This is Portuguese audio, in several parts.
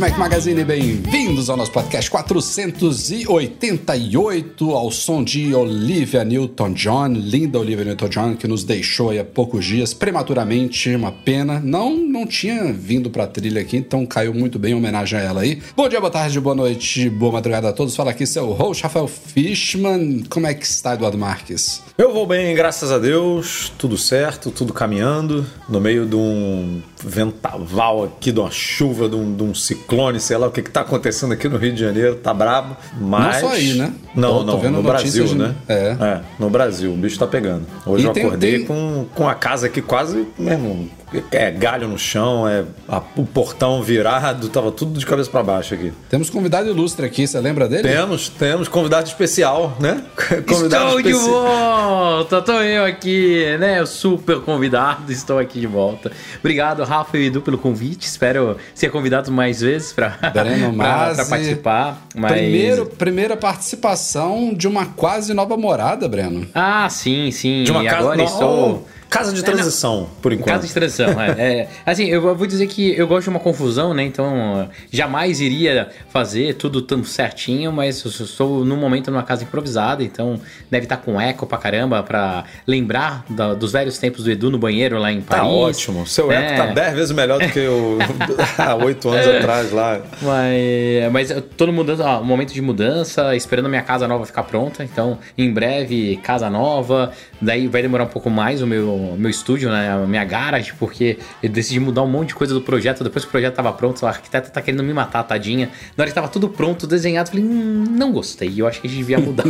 Mac Magazine, bem-vindos ao nosso podcast 488 ao som de Olivia Newton-John, linda Olivia Newton-John, que nos deixou há poucos dias prematuramente, uma pena. Não, não tinha vindo pra trilha aqui, então caiu muito bem em homenagem a ela aí. Bom dia, boa tarde, boa noite, boa madrugada a todos. Fala aqui seu host, Rafael Fishman. Como é que está, Eduardo Marques? Eu vou bem, graças a Deus, tudo certo, tudo caminhando, no meio de um ventaval aqui, de uma chuva, de um, de um ciclone, sei lá o que, que tá acontecendo aqui no Rio de Janeiro, tá brabo, mas... Não só aí, né? Não, não, no Brasil, de- né? É. no Brasil, o bicho tá pegando. Hoje E eu tem- acordei tem- Com, com a casa aqui quase, mesmo, é galho no chão, é a- o portão virado, tava tudo de cabeça para baixo aqui. Temos convidado ilustre aqui, você lembra dele? Temos, temos convidado especial, né? Convidado estou de especi- volta, estou eu aqui, né? O super convidado, estou aqui de volta. Obrigado, Rafa e Edu, pelo convite. Espero ser convidado mais vezes para participar. Mas... Primeiro, primeira participação de uma quase nova morada, Breno. Ah, sim, sim. De uma e casa, agora não, estou. Casa de transição, por enquanto. Casa de transição, é, é. Assim, eu vou dizer que eu gosto de uma confusão, né? Então, jamais iria fazer tudo tão certinho, mas eu estou no momento numa casa improvisada, então deve estar com eco pra caramba pra lembrar da- dos velhos tempos do Edu no banheiro lá em Tá Paris. ótimo. Seu É. eco tá 10 vezes melhor do que o há oito anos atrás lá. Mas, mas eu tô no mudança, ó, momento de mudança, esperando a minha casa nova ficar pronta. Então, em breve, casa nova. Daí vai demorar um pouco mais o meu, meu estúdio, né? A minha garagem, porque eu decidi mudar um monte de coisa do projeto. Depois que o projeto tava pronto, a arquiteta tá querendo me matar, tadinha. Na hora que tava tudo pronto, desenhado, eu falei, hum, não gostei. Eu acho que a gente devia mudar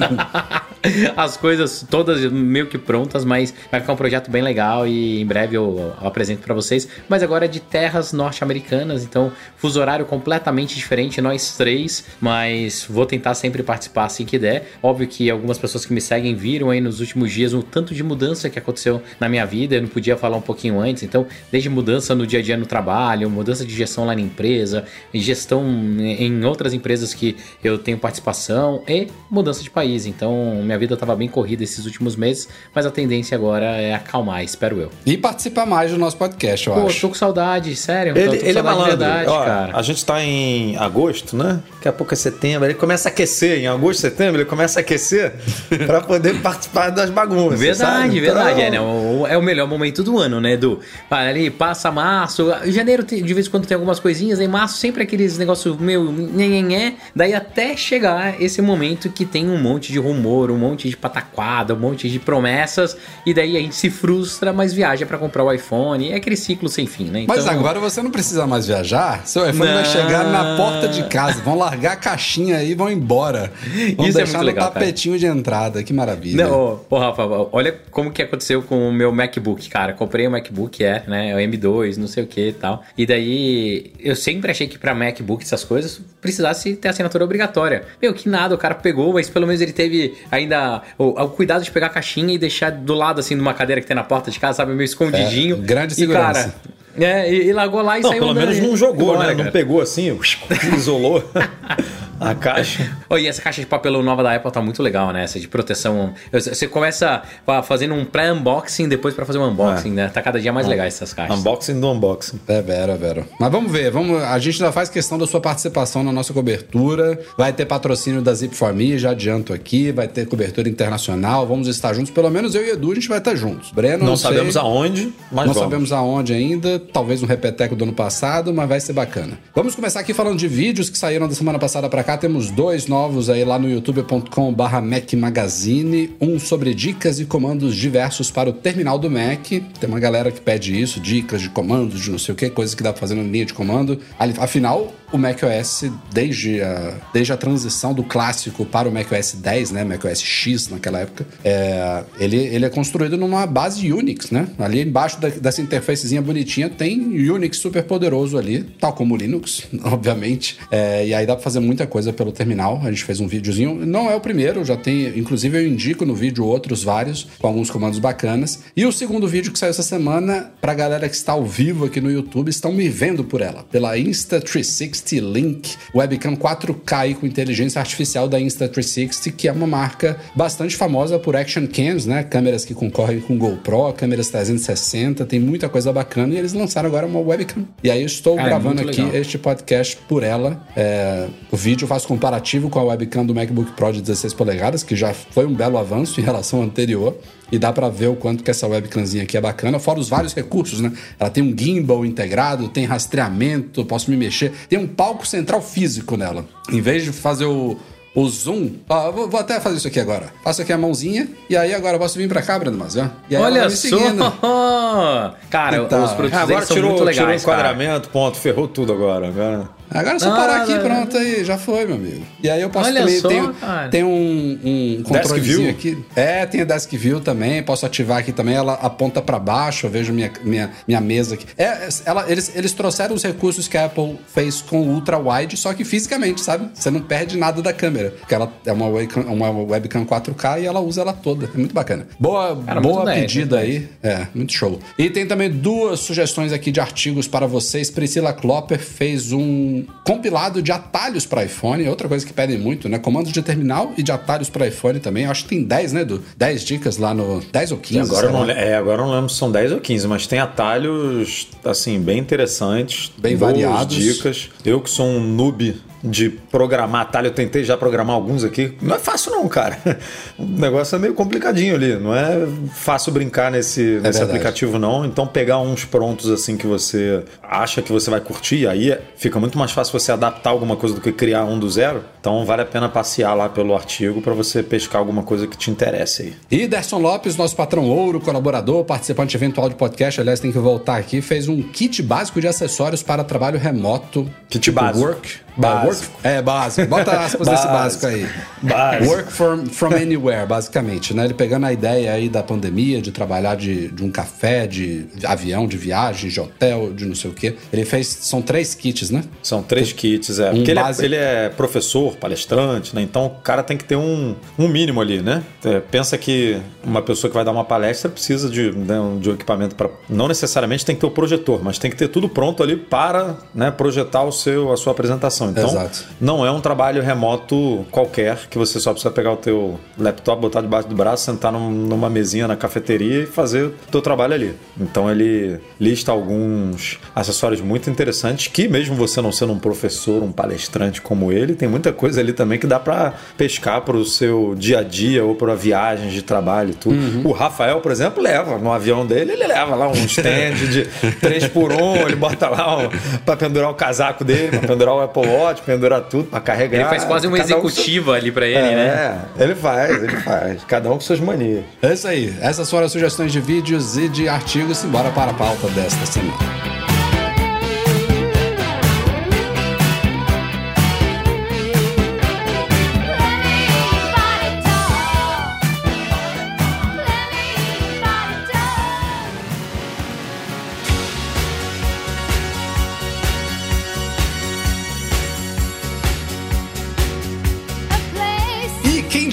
as coisas todas meio que prontas, mas vai ficar um projeto bem legal e em breve eu, eu apresento pra vocês. Mas agora é de terras norte-americanas, então fuso horário completamente diferente, nós três, mas vou tentar sempre participar assim que der. Óbvio que algumas pessoas que me seguem viram aí nos últimos dias o tanto de mudança que aconteceu na minha vida, eu não podia falar um pouquinho antes, então desde mudança no dia a dia no trabalho, mudança de gestão lá na empresa, gestão em outras empresas que eu tenho participação e mudança de país. Então minha vida estava bem corrida esses últimos meses, mas a tendência agora é acalmar, espero eu. E participar mais do nosso podcast, eu Pô, acho. tô com saudade, sério. Ele, tô com ele é malandro. verdade, Ó, cara. A gente tá em agosto, né? Daqui a pouco é setembro. Ele começa a aquecer. Em agosto, setembro, ele começa a aquecer pra poder participar das bagunças. Verdade, sabe? verdade. Então, É, né? O- é o melhor momento do ano, né, Edu? Para ali, passa março. Janeiro, de vez em quando, tem algumas coisinhas. Em março, sempre aqueles negócios meio nhenhenhé. Daí até chegar esse momento que tem um monte de rumor, um monte de pataquada, um monte de promessas. E daí a gente se frustra, mas viaja pra comprar o iPhone. É aquele ciclo sem fim, né? Mas Então- agora você não precisa mais viajar. Seu iPhone vai Não. chegar na porta de casa. Vão largar a caixinha aí e vão embora. Vão Isso é deixar muito no legal, cara. tapetinho de entrada. Que maravilha. Não, ô, ô, Rafa, olha como que aconteceu com o meu MacBook, cara. Comprei o MacBook Air, né? O M2, não sei o que e tal. E daí, eu sempre achei que pra MacBook, essas coisas, precisasse ter assinatura obrigatória. Meu, que nada, o cara pegou, mas pelo menos ele teve ainda o, o cuidado de pegar a caixinha e deixar do lado, assim, de uma cadeira que tem na porta de casa, sabe? Meio escondidinho. É, grande E, segurança. cara, é, e, e largou lá e Não, saiu pelo menos e- não jogou, embora, né? cara. Não pegou assim, isolou a caixa. Oh, e essa caixa de papelão nova da Apple tá muito legal, né? Essa de proteção. Você começa fa- fazendo um pré-unboxing, depois pra fazer um unboxing, né? Tá cada dia mais legal essas caixas. Unboxing do unboxing. É vero, é vero. Mas vamos ver, vamos, a gente ainda faz questão da sua participação na nossa cobertura. Vai ter patrocínio da Zip for Me, já adianto aqui. Vai ter cobertura internacional. Vamos estar juntos. Pelo menos eu e Edu, a gente vai estar juntos. Breno, Não, sei, sabemos aonde, mas Não vamos. sabemos aonde ainda. Talvez um repeteco do ano passado, mas vai ser bacana. Vamos começar aqui falando de vídeos que saíram da semana passada pra cá. Temos dois novos aí lá no youtube.com barra Mac Magazine. Um sobre dicas e comandos diversos para o terminal do Mac. Tem uma galera que pede isso, dicas de comandos, de não sei o que, coisas que dá pra fazer na linha de comando. Afinal, o macOS, desde a, desde a transição do clássico para o macOS 10, né? macOS X naquela época, é, ele, ele é construído numa base Unix, né? Ali embaixo da, dessa interfacezinha bonitinha tem Unix super poderoso ali, tal como o Linux, obviamente. É, e aí dá pra fazer muita coisa pelo terminal. A gente fez um videozinho. Não é o primeiro, já tem. Inclusive, eu indico no vídeo outros vários, com alguns comandos bacanas. E o segundo vídeo que saiu essa semana, pra galera que está ao vivo aqui no YouTube, estão me vendo por ela, pela Insta360 Link, webcam 4K com inteligência artificial da Insta360, que é uma marca bastante famosa por action cams, né? Câmeras que concorrem com GoPro, câmeras 360, tem muita coisa bacana. E eles lançaram agora uma webcam. E aí eu estou Cara, é gravando muito aqui legal. este podcast por ela. É, o vídeo faz comparativo com a webcam do MacBook Pro de 16 polegadas, que já foi um belo avanço em relação ao anterior. E dá pra ver o quanto que essa webcamzinha aqui é bacana, fora os vários recursos, né? Ela tem um gimbal integrado, tem rastreamento, posso me mexer, tem um palco central físico nela. Em vez de fazer o, o zoom, ó, eu vou, vou até fazer isso aqui agora. Faço aqui a mãozinha e aí agora eu posso vir pra cá, Brando Mas, ó. E aí Olha vai me seguindo. só! Cara, Então, os produtos agora tirou, muito tirou o legais, cara. enquadramento, ponto, ferrou tudo agora. agora. Agora é só Ah, parar aqui, não, pronto aí, já foi, meu amigo. E aí eu posso Olha também. só, tem, cara. tem um, um controlezinho view? aqui. É, tem a Desk View também. Posso ativar aqui também. Ela aponta pra baixo, eu vejo minha, minha, minha mesa aqui. É, ela, eles, eles trouxeram os recursos que a Apple fez com o Ultra Wide, só que fisicamente, sabe? Você não perde nada da câmera. Porque ela é uma webcam, uma webcam 4K e ela usa ela toda. É muito bacana. Boa, Cara, boa muito 10, pedida muito aí. É, muito show. E tem também duas sugestões aqui de artigos para vocês. Priscila Klopper fez um compilado de atalhos para iPhone, outra coisa que pedem muito, né? Comandos de terminal e de atalhos para iPhone também. Eu acho que tem 10, né, Du? 10 dicas lá no 10 ou 15. agora, eu não, é, agora eu não lembro se são 10 ou 15, mas tem atalhos, assim, bem interessantes. Bem variados. dicas. Eu que sou um noob de programar atalho, eu tentei já programar alguns aqui. Não é fácil não, cara. O negócio é meio complicadinho ali. Não é fácil brincar nesse, nesse verdade. aplicativo não. Então pegar uns prontos assim que você acha que você vai curtir, aí é- fica muito mais fácil você adaptar alguma coisa do que criar um do zero. Então vale a pena passear lá pelo artigo para você pescar alguma coisa que te interesse aí. E Derson Lopes, nosso patrão ouro, colaborador, participante eventual de podcast, aliás, tem que voltar aqui, fez um kit básico de acessórios para trabalho remoto. Kit tipo básico. Work. Básico. Work- é, básico. Bota aspas nesse básico aí. Básico. Work from, from anywhere, basicamente, né? Ele pegando a ideia aí da pandemia, de trabalhar de, de um café, de avião, de viagem, de hotel, de não sei o quê. Ele fez, são três kits, né? São três kits, é. Porque ele, é, ele é professor, palestrante, né? Então o cara tem que ter um, um mínimo ali, né? É, pensa que uma pessoa que vai dar uma palestra precisa de, né, um- de um equipamento para. Não necessariamente tem que ter o projetor, mas tem que ter tudo pronto ali para né, projetar o seu, a sua apresentação. Então Exato. não é um trabalho remoto qualquer que você só precisa pegar o teu laptop, botar debaixo do braço, sentar num- numa mesinha na cafeteria e fazer o teu trabalho ali. Então ele lista alguns acessórios muito interessantes que mesmo você não sendo um professor, um palestrante como ele, tem muita coisa ali também que dá para pescar para o seu dia a dia ou para viagens de trabalho e tudo. O Rafael, por exemplo, leva no avião dele, ele leva lá um stand de 3 por 1 ele bota lá um, para pendurar o casaco dele, para pendurar o Apple Watch, pendurar tudo, para carregar. Ele faz quase uma Cada um executiva ali pra ele, é, né? ele faz, ele faz. Cada um com suas manias. É isso aí. Essas foram as sugestões de vídeos e de artigos. Simbora para a pauta desta semana.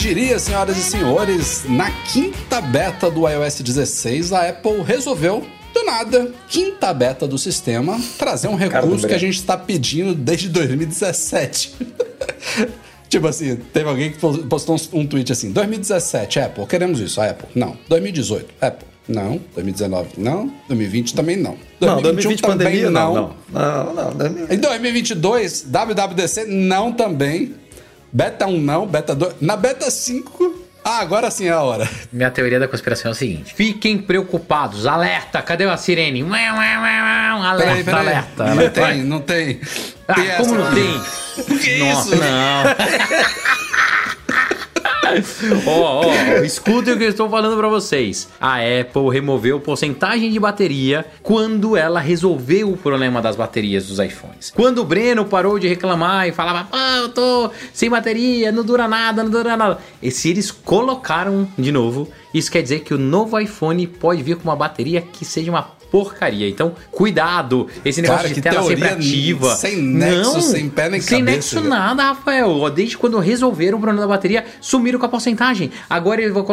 Diria, senhoras e senhores, na quinta beta do iOS 16, a Apple resolveu, do nada, quinta beta do sistema, trazer um recurso que a gente está pedindo desde 2017. tipo assim, teve alguém que postou um, tweet assim: 2017, Apple, queremos isso, a Apple. Não. 2018, Apple. Não. 2019, não. 2020 também não. Não, 2021 2020 pandemia, também não. Não, não, não. 2020. em 2022, WWDC não também. Beta 1 não, beta 2. Na beta 5. Ah, agora sim é a hora. Minha teoria da conspiração é o seguinte: fiquem preocupados, alerta, cadê a sirene? Uau, uau, uau, Alerta, Peraí, peraí. alerta, Não alerta. tem, não tem. Ah, Tem essa como não tem? Que Nossa, isso? não. Ó, ó, escutem o que eu estou falando pra vocês. A Apple removeu porcentagem de bateria quando ela resolveu o problema das baterias dos iPhones. Quando o Breno parou de reclamar e falava, ah, eu tô sem bateria, não dura nada, não dura nada. E se eles colocaram de novo, isso quer dizer que o novo iPhone pode vir com uma bateria que seja uma porcaria. Então, cuidado. Esse negócio Cara, de tela sempre ativa. sem nexo, sem pé nem sem cabeça, nexo velho. nada, Rafael. Desde quando resolveram o problema da bateria, sumiram com a porcentagem. Agora eles vão,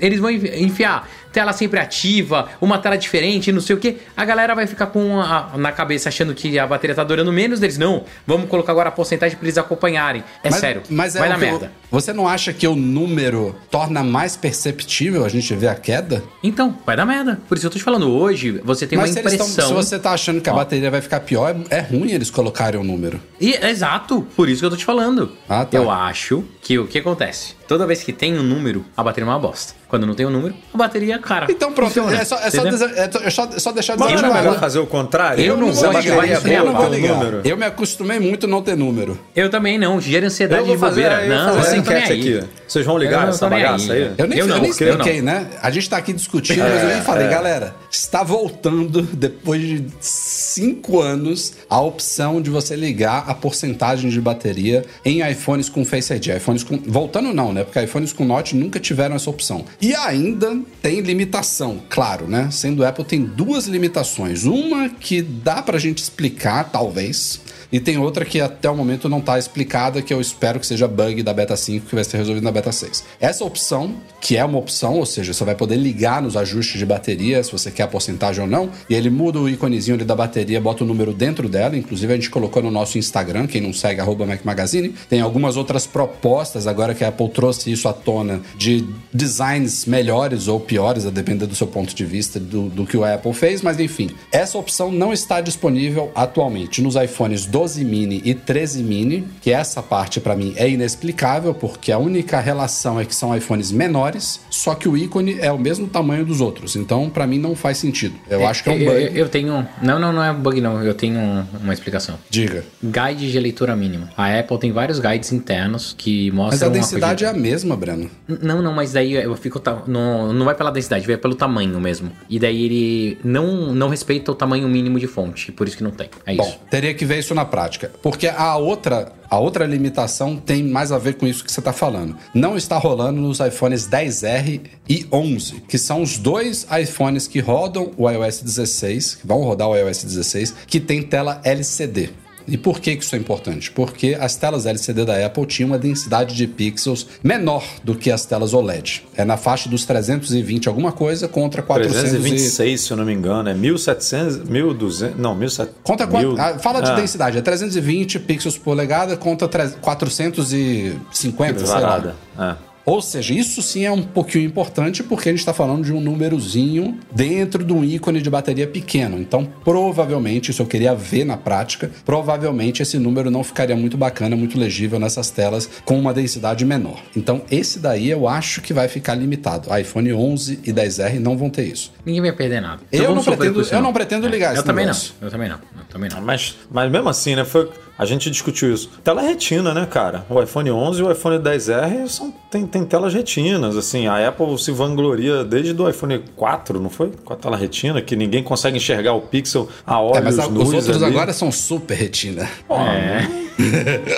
eles vão enfi- enfiar tela sempre ativa, uma tela diferente, não sei o que. A galera vai ficar com a, na cabeça achando que a bateria tá durando menos deles. Não, vamos colocar agora a porcentagem pra eles acompanharem. É Mas- sério, mas é vai na que eu- merda. Você não acha que o número torna mais perceptível a gente ver a queda? Então, vai dar merda. Por isso eu tô te falando, hoje você tem Mas uma impressão... tão- se você tá achando que a Ó. bateria vai ficar pior, é, é ruim eles colocarem o número. E, exato, por isso que eu tô te falando. Ah, tá. Eu acho que o que acontece? Toda vez que tem um número, a bateria é uma bosta. Quando não tem um número, a bateria, cara. Então pronto, funciona, é só, é só, desa- é só- é só- é só deixar Mas não é melhor fazer o contrário? Eu não vou a ligar, é eu não vou ligar. número. Eu me acostumei muito não ter número. Eu também não, gera ansiedade Eu vou de fazer, bobeira. eu vou não, fazer essa não nem enquete aqui. Vocês vão ligar essa bagaça aí? Eu nem, Eu eu não, nem eu não. expliquei, né? A gente tá aqui discutindo, mas eu nem falei, galera, está voltando, depois de cinco anos, a opção de você ligar a porcentagem de bateria em iPhones com Face ID. iPhones com. Voltando não, né? Porque iPhones com Note nunca tiveram essa opção. E ainda tem limitação, claro, né? Sendo Apple, tem duas limitações. Uma que dá pra gente explicar, talvez. E tem outra que até o momento não tá explicada, que eu espero que seja bug da beta 5, que vai ser resolvido na beta 6. Essa opção, que é uma opção, ou seja, você vai poder ligar nos ajustes de bateria, se você quer a porcentagem ou não, e ele muda o íconezinho da bateria, bota o número dentro dela, inclusive a gente colocou no nosso Instagram, quem não segue, arroba Mac Magazine. Tem algumas outras propostas, agora que a Apple trouxe isso à tona, de designs melhores ou piores, a depender do seu ponto de vista, do, do que o Apple fez, mas enfim, essa opção não está disponível atualmente nos iPhones 12 mini e 13 mini, que essa parte para mim é inexplicável, porque a única relação é que são iPhones menores, só que o ícone é o mesmo tamanho dos outros. Então, para mim não faz sentido. Eu acho que é um Eu- bug. Eu, eu tenho. Não, não, não é bug, não. Eu tenho um- uma explicação. Diga. Guide de leitura mínima. A Apple tem vários guides internos que Mas mostram. a uma densidade é a mesma, Breno. Não, não, mas daí eu fico. Não, não vai pela densidade, vai pelo tamanho mesmo. E daí ele não, não respeita o tamanho mínimo de fonte. Por isso que não tem. É Bom, isso. teria que ver isso na prática. Porque a outra, a outra limitação tem mais a ver com isso que você está falando. Não está rolando nos iPhones 10R e 11, que são os dois iPhones que rodam o iOS 16, que vão rodar o iOS 16, que tem tela LCD. E por que que isso é importante? Porque as telas LCD da Apple tinham uma densidade de pixels menor do que as telas OLED. É na faixa dos 320 alguma coisa contra 400 e... 326, se eu não me engano, é 1700, 1200, não, 1700. Conta quatro, mil- ah, fala de Ah, densidade, é 320 pixels por polegada contra tre- 450, sei lá. É. Ou seja, isso sim é um pouquinho importante porque a gente está falando de um númerozinho dentro de um ícone de bateria pequeno. Então, provavelmente, isso eu queria ver na prática, provavelmente esse número não ficaria muito bacana, muito legível nessas telas com uma densidade menor. Então, esse daí eu acho que vai ficar limitado. iPhone 11 e 10R não vão ter isso. Ninguém vai perder nada. Eu vamos não pretendo- eu não pretendo ligar Eu esse também negócio. não. Eu também não. Eu também não. Mas, mas mesmo assim, né? Foi, a gente discutiu isso. Tela retina, né, cara? O iPhone 11 e o iPhone 10R são, tem, tem telas retinas. Assim, a Apple se vangloria desde do iPhone 4, não foi? Com a tela retina, que ninguém consegue enxergar o pixel a É, olhos mas a- os outros ali. agora são super retina.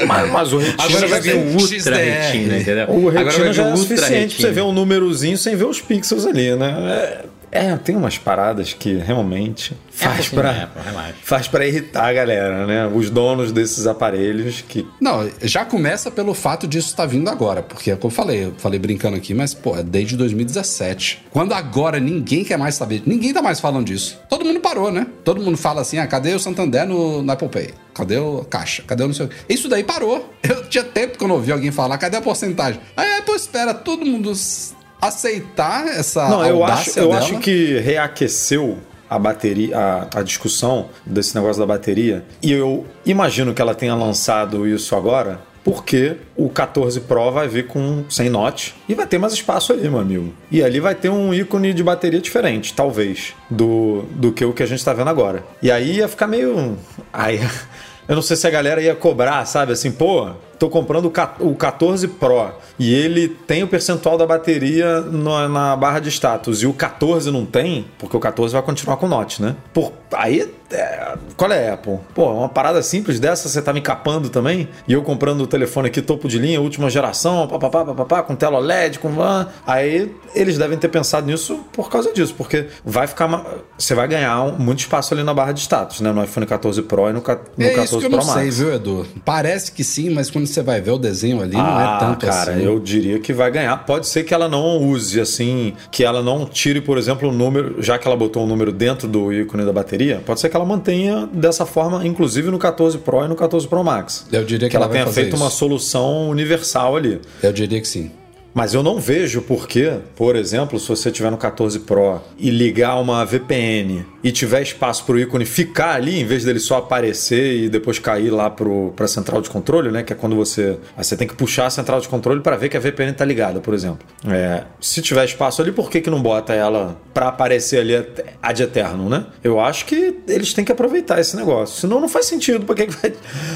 Mas, mas o retina, Agora vai vir um o Ultra XDR. Retina, entendeu? o Agora retina vai já vir é o suficiente pra você ver Retina. um númerozinho sem ver os pixels ali, né? É, é, tem umas paradas que realmente faz assim, pra né, Apple, relaxa. faz para irritar a galera, né? Os donos desses aparelhos que Não, já começa pelo fato disso estar vindo agora, porque é o que eu falei, eu falei brincando aqui, mas pô, é desde 2017. Quando agora ninguém quer mais saber, ninguém tá mais falando disso. Todo mundo parou, né? Todo mundo fala assim: ah, cadê o Santander no, no Apple Pay? Cadê o caixa? Cadê o não sei o quê? Isso daí parou. Eu tinha tempo que eu não ouvi alguém falar, cadê a porcentagem? Aí a Apple espera todo mundo aceitar essa Não, eu acho, eu dela. acho que reaqueceu a bateria, a, a discussão desse negócio da bateria. E eu imagino que ela tenha lançado isso agora. Porque o 14 Pro vai vir com 100 note e vai ter mais espaço ali, meu amigo. E ali vai ter um ícone de bateria diferente, talvez, do, do que o que a gente está vendo agora. E aí ia ficar meio. Aí, eu não sei se a galera ia cobrar, sabe? Assim, pô, tô comprando o 14 Pro e ele tem o percentual da bateria na barra de status e o 14 não tem, porque o 14 vai continuar com Note, né? Por, aí, é, qual é, Apple? Pô, uma parada simples dessa, você tá me capando também? E eu comprando o telefone aqui topo de linha, última geração, papapá, papapá, com tela LED, com van. Aí eles devem ter pensado nisso por causa disso, porque vai ficar. Você vai ganhar muito espaço ali na barra de status, né? No iPhone 14 Pro e no, no é 14 isso que eu Pro não Max. sei, viu, Edu? Parece que sim, mas quando você vai ver o desenho ali, não Ah, é tanto cara, assim. eu diria que vai ganhar. Pode ser que ela não use assim, que ela não tire, por exemplo, o número, já que ela botou um número dentro do ícone da bateria, pode ser que ela mantenha dessa forma, inclusive no 14 Pro e no 14 Pro Max. Eu diria que, Que ela ela tenha feito isso. uma solução universal ali. Eu diria que sim. Mas eu não vejo por que, por exemplo, se você tiver no 14 Pro e ligar uma VPN e tiver espaço para o ícone ficar ali, em vez dele só aparecer e depois cair lá para a central de controle, né? Que é quando você. aí você tem que puxar a central de controle para ver que a VPN está ligada, por exemplo. É, se tiver espaço ali, por que, que não bota ela para aparecer ali ad eterno, né? Eu acho que eles têm que aproveitar esse negócio. Senão não faz sentido. Para que, que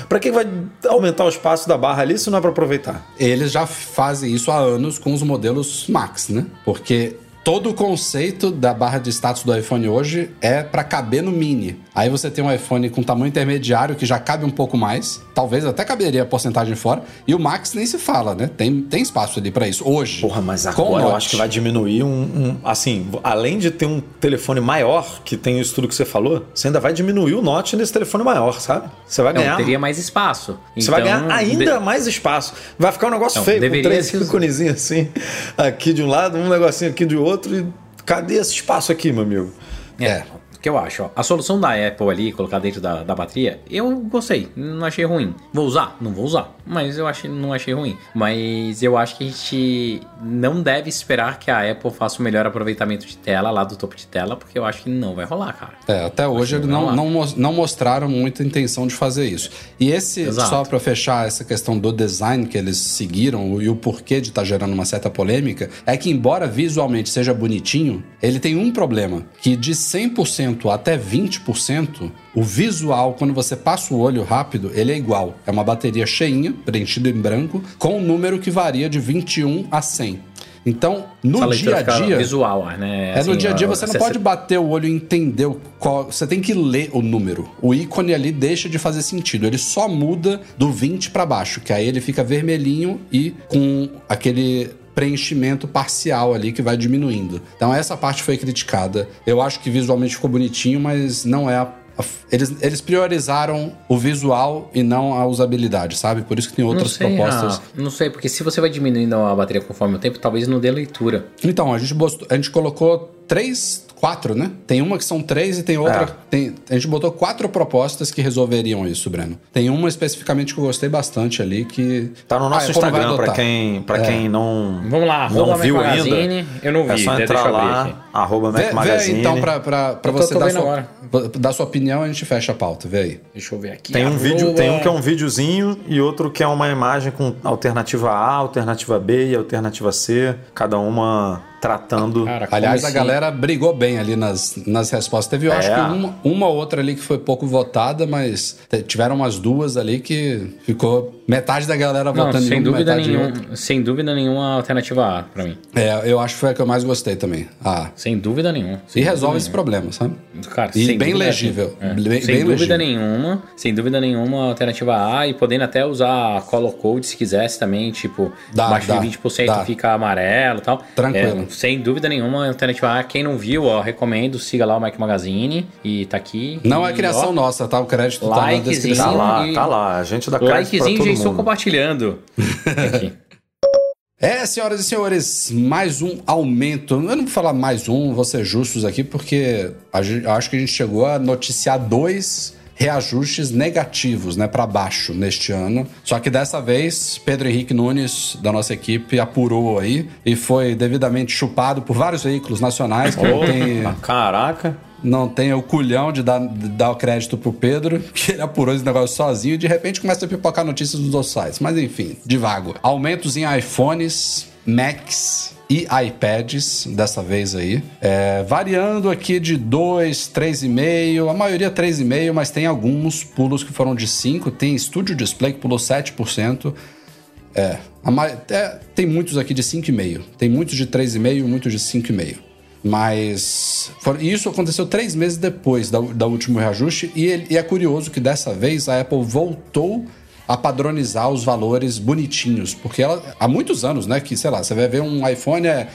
pra que vai aumentar o espaço da barra ali se não é para aproveitar? Eles já fazem isso há anos com os modelos Max, né? Porque todo o conceito da barra de status do iPhone hoje é para caber no mini. Aí você tem um iPhone com tamanho intermediário que já cabe um pouco mais, talvez até caberia a porcentagem fora, e o Max nem se fala, né? Tem, tem espaço ali para isso hoje. Porra, mas agora eu acho que vai diminuir um, um- Assim, além de ter um telefone maior, que tem isso tudo que você falou, você ainda vai diminuir o Note nesse telefone maior, sabe? Você vai Não, ganhar. teria mais espaço. Você vai ganhar Então, ainda de- mais espaço. Vai ficar um negócio Não, feio, com três íconezinhos assim, aqui de um lado, um negocinho aqui de outro. E cadê esse espaço aqui, meu amigo? É. Que eu acho, ó. A solução da Apple ali, colocar dentro da, da bateria, eu gostei. Não achei ruim. Vou usar? Não vou usar. Mas eu achei, não achei ruim. Mas eu acho que a gente não deve esperar que a Apple faça o melhor aproveitamento de tela lá do topo de tela, porque eu acho que não vai rolar, cara. É, até hoje eles não, não, não mostraram muita intenção de fazer isso. E esse, Exato. só para fechar essa questão do design que eles seguiram e o porquê de estar gerando uma certa polêmica, é que embora visualmente seja bonitinho, ele tem um problema, que de 100% até 20%, o visual, quando você passa o olho rápido, ele é igual. É uma bateria cheinha, preenchida em branco, com um número que varia de 21 a 100. Então, no Essa dia leitura a fica dia... visual, né? É no Assim, dia a dia você não pode bater o olho e entender o qual. Você tem que ler o número. O ícone ali deixa de fazer sentido. Ele só muda do 20 para baixo, que aí ele fica vermelhinho e com aquele preenchimento parcial ali que vai diminuindo. Então essa parte foi criticada. Eu acho que visualmente ficou bonitinho, mas não é a eles, eles priorizaram o visual e não a usabilidade, sabe? Por isso que tem Não outras sei, propostas. ah, não sei, porque se você vai diminuindo a bateria conforme o tempo, talvez não dê leitura. Então, a gente, a gente colocou três, quatro, né? Tem uma que são três e tem outra. É. Tem, a gente botou quatro propostas que resolveriam isso, Breno. Tem uma especificamente que eu gostei bastante ali que. Tá no nosso a Apple não vai Instagram, pra quem, pra quem não, Vamos lá, não viu Mac ainda. Magazine. Eu não vi, É só deixa entrar eu abrir lá, aqui. arroba Mac Vê, vê Magazine. aí, então, pra, pra, pra você tô dar sua, agora. dar sua opinião, a gente fecha a pauta. Vê aí. Deixa eu ver aqui. Tem um Arroba- vídeo, tem um que é um videozinho e outro que é uma imagem com alternativa A, alternativa B e alternativa C, cada uma tratando. Cara, Aliás, a galera brigou bem ali nas, nas respostas. Teve, eu É. acho que uma, uma outra ali que foi pouco votada, mas tiveram umas duas ali que ficou metade da galera Não, votando em sem uma, dúvida metade em nenhuma. outra. Sem dúvida nenhuma alternativa A pra mim. É, eu acho que foi a que eu mais gostei também. Ah. Sem dúvida nenhuma. E Sem resolve dúvida esse problema, sabe? nenhuma. Cara, E sem bem dúvida, legível. é. Bem- sem bem dúvida legível. nenhuma. Sem dúvida nenhuma alternativa A e podendo até usar color code se quisesse também, tipo, Dá, abaixo dá, de 20% dá. fica amarelo e tal. Tranquilo. É, sem dúvida nenhuma alternativa A. Quem não viu, ó, recomendo, siga lá o Mac Magazine e tá aqui. Não E, é criação ó, nossa, tá? O crédito tá na descrição. Tá lá, e- tá lá. A gente dá crédito pra todo estou compartilhando. aqui. É, senhoras e senhores, mais um aumento. Eu não vou falar mais um, vou ser justos aqui, porque gente- acho que a gente chegou a noticiar dois reajustes negativos, né, para baixo neste ano. Só que dessa vez, Pedro Henrique Nunes, da nossa equipe, apurou aí e foi devidamente chupado por vários veículos nacionais que não tem, Caraca. Não tem o culhão de dar, de dar o crédito pro Pedro, que ele apurou esse negócio sozinho e de repente começa a pipocar notícias dos outros sites. Mas enfim, devago. Aumentos em iPhones, Macs e iPads, dessa vez aí. É, variando aqui de 2, 3,5, a maioria 3,5, mas tem alguns pulos que foram de 5. Tem Studio Display que pulou 7%. É, é, tem muitos aqui de 5,5. Tem muitos de 3,5 e muitos de 5,5. Mas for, isso aconteceu três meses depois da, da último reajuste, e, ele, e é curioso que dessa vez a Apple voltou a padronizar os valores bonitinhos, porque ela há muitos anos, né, que sei lá, você vai ver um iPhone é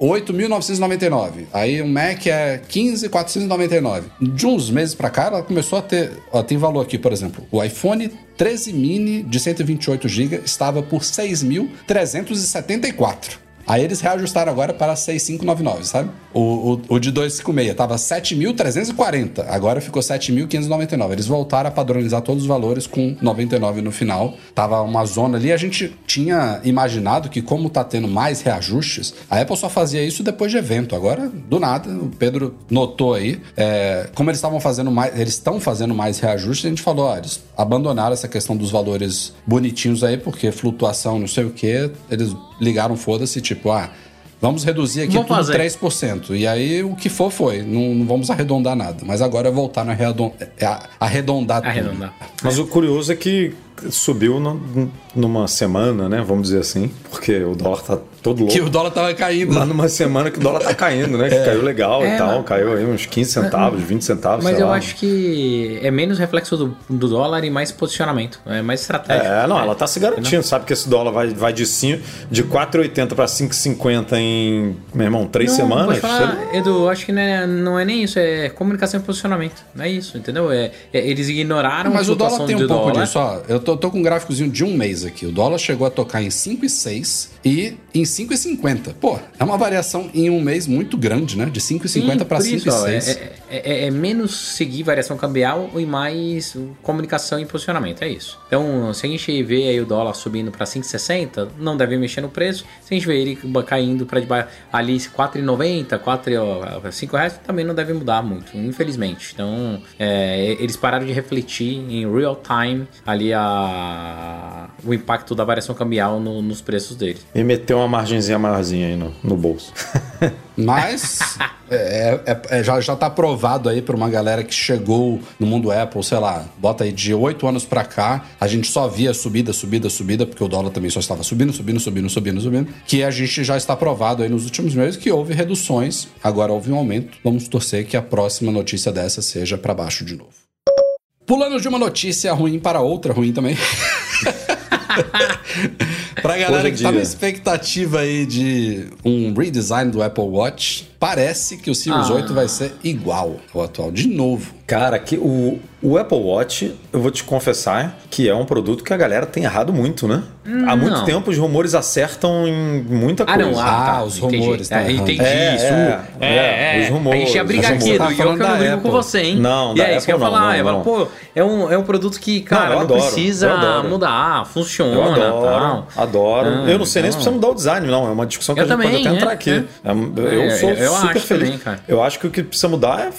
8.999, aí um Mac é 15.499. De uns meses para cá ela começou a ter, ó, tem valor aqui, por exemplo, o iPhone 13 mini de 128 GB estava por 6.374. Aí eles reajustaram agora para 6.599, sabe? O, o, o de 256 tava 7.340, agora ficou 7.599. Eles voltaram a padronizar todos os valores com 99 no final. Tava uma zona ali. A gente tinha imaginado que, como tá tendo mais reajustes, a Apple só fazia isso depois de evento. Agora, do nada, o Pedro notou aí. É, como eles estavam fazendo mais, eles estão fazendo mais reajustes, a gente falou, ó, eles abandonaram essa questão dos valores bonitinhos aí, porque flutuação, não sei o que, eles ligaram foda-se, tipo, ah Vamos reduzir aqui vamos tudo fazer. 3%. E aí o que for foi. Não, não vamos arredondar nada. Mas agora é voltar no arredondar, é arredondar tudo. Arredondar. Mas o curioso é que subiu no, numa semana, né? Vamos dizer assim, porque o dólar tá todo louco. Que o dólar tava caindo. Lá numa semana que o dólar tá caindo, né? Que é. caiu legal é, e tal. Mas... Caiu aí uns 15 centavos, 20 centavos. Mas eu lá. acho que é menos reflexo do, do, dólar e mais posicionamento. É mais estratégico. É, não, ela tá se garantindo. Sabe que esse dólar vai, vai de, 5, de 4,80 para 5,50 em, meu irmão, três não, semanas. Falar, Edu, eu acho que não é, não é nem isso. É comunicação e posicionamento. Não é isso, entendeu? É, é eles ignoraram mas a Mas o dólar tem um pouco dólar. disso. Ó, eu tô, tô com um gráficozinho de um mês aqui. O dólar chegou a tocar em 5,6 e em 5,50. Pô, é uma variação em um mês muito grande, né? De 5,50 para 5,6. É, é, é, menos seguir variação cambial e mais comunicação e posicionamento. É isso. Então, se a gente vê aí o dólar subindo para 5,60, não deve mexer no preço. Se a gente vê ele caindo para ali 4,90, 4, 5 reais, também não deve mudar muito, infelizmente. Então, é, eles pararam de refletir em real time ali a, o impacto da variação cambial no, nos preços deles. E meteu uma margenzinha maiorzinha aí no, no bolso. Mas é, é, é, já, já tá provado aí pra uma galera que chegou no mundo Apple, sei lá, bota aí de oito anos pra cá, a gente só via subida, subida, subida, porque o dólar também só estava subindo, subindo, subindo, subindo, subindo, que a gente já está provado aí nos últimos meses que houve reduções, agora houve um aumento. Vamos torcer que a próxima notícia dessa seja para baixo de novo. Pulando de uma notícia ruim para outra ruim também. pra galera que tá na expectativa aí de um redesign do Apple Watch, parece que o Series ah. 8 vai ser igual ao atual, de novo. Cara, que o, o Apple Watch, eu vou te confessar que é um produto que a galera tem errado muito, né? Hum, Há muito não. tempo os rumores acertam em muita coisa. Ah, não, ah, tá. os entendi. rumores. Tá é, entendi é, isso. É, é, é, os rumores. A gente ia brigar aqui, tá eu que eu não brigo com você, hein? Não, e é isso que eu ia falar. Não, não, pô, é um, é um produto que, cara, não, não precisa mudar, funciona. Eu adoro, tal. adoro. Ah, eu não sei nem se precisa mudar o design, não. É uma discussão que eu a gente também, pode até entrar aqui. Eu sou super feliz. Eu acho que o que precisa mudar é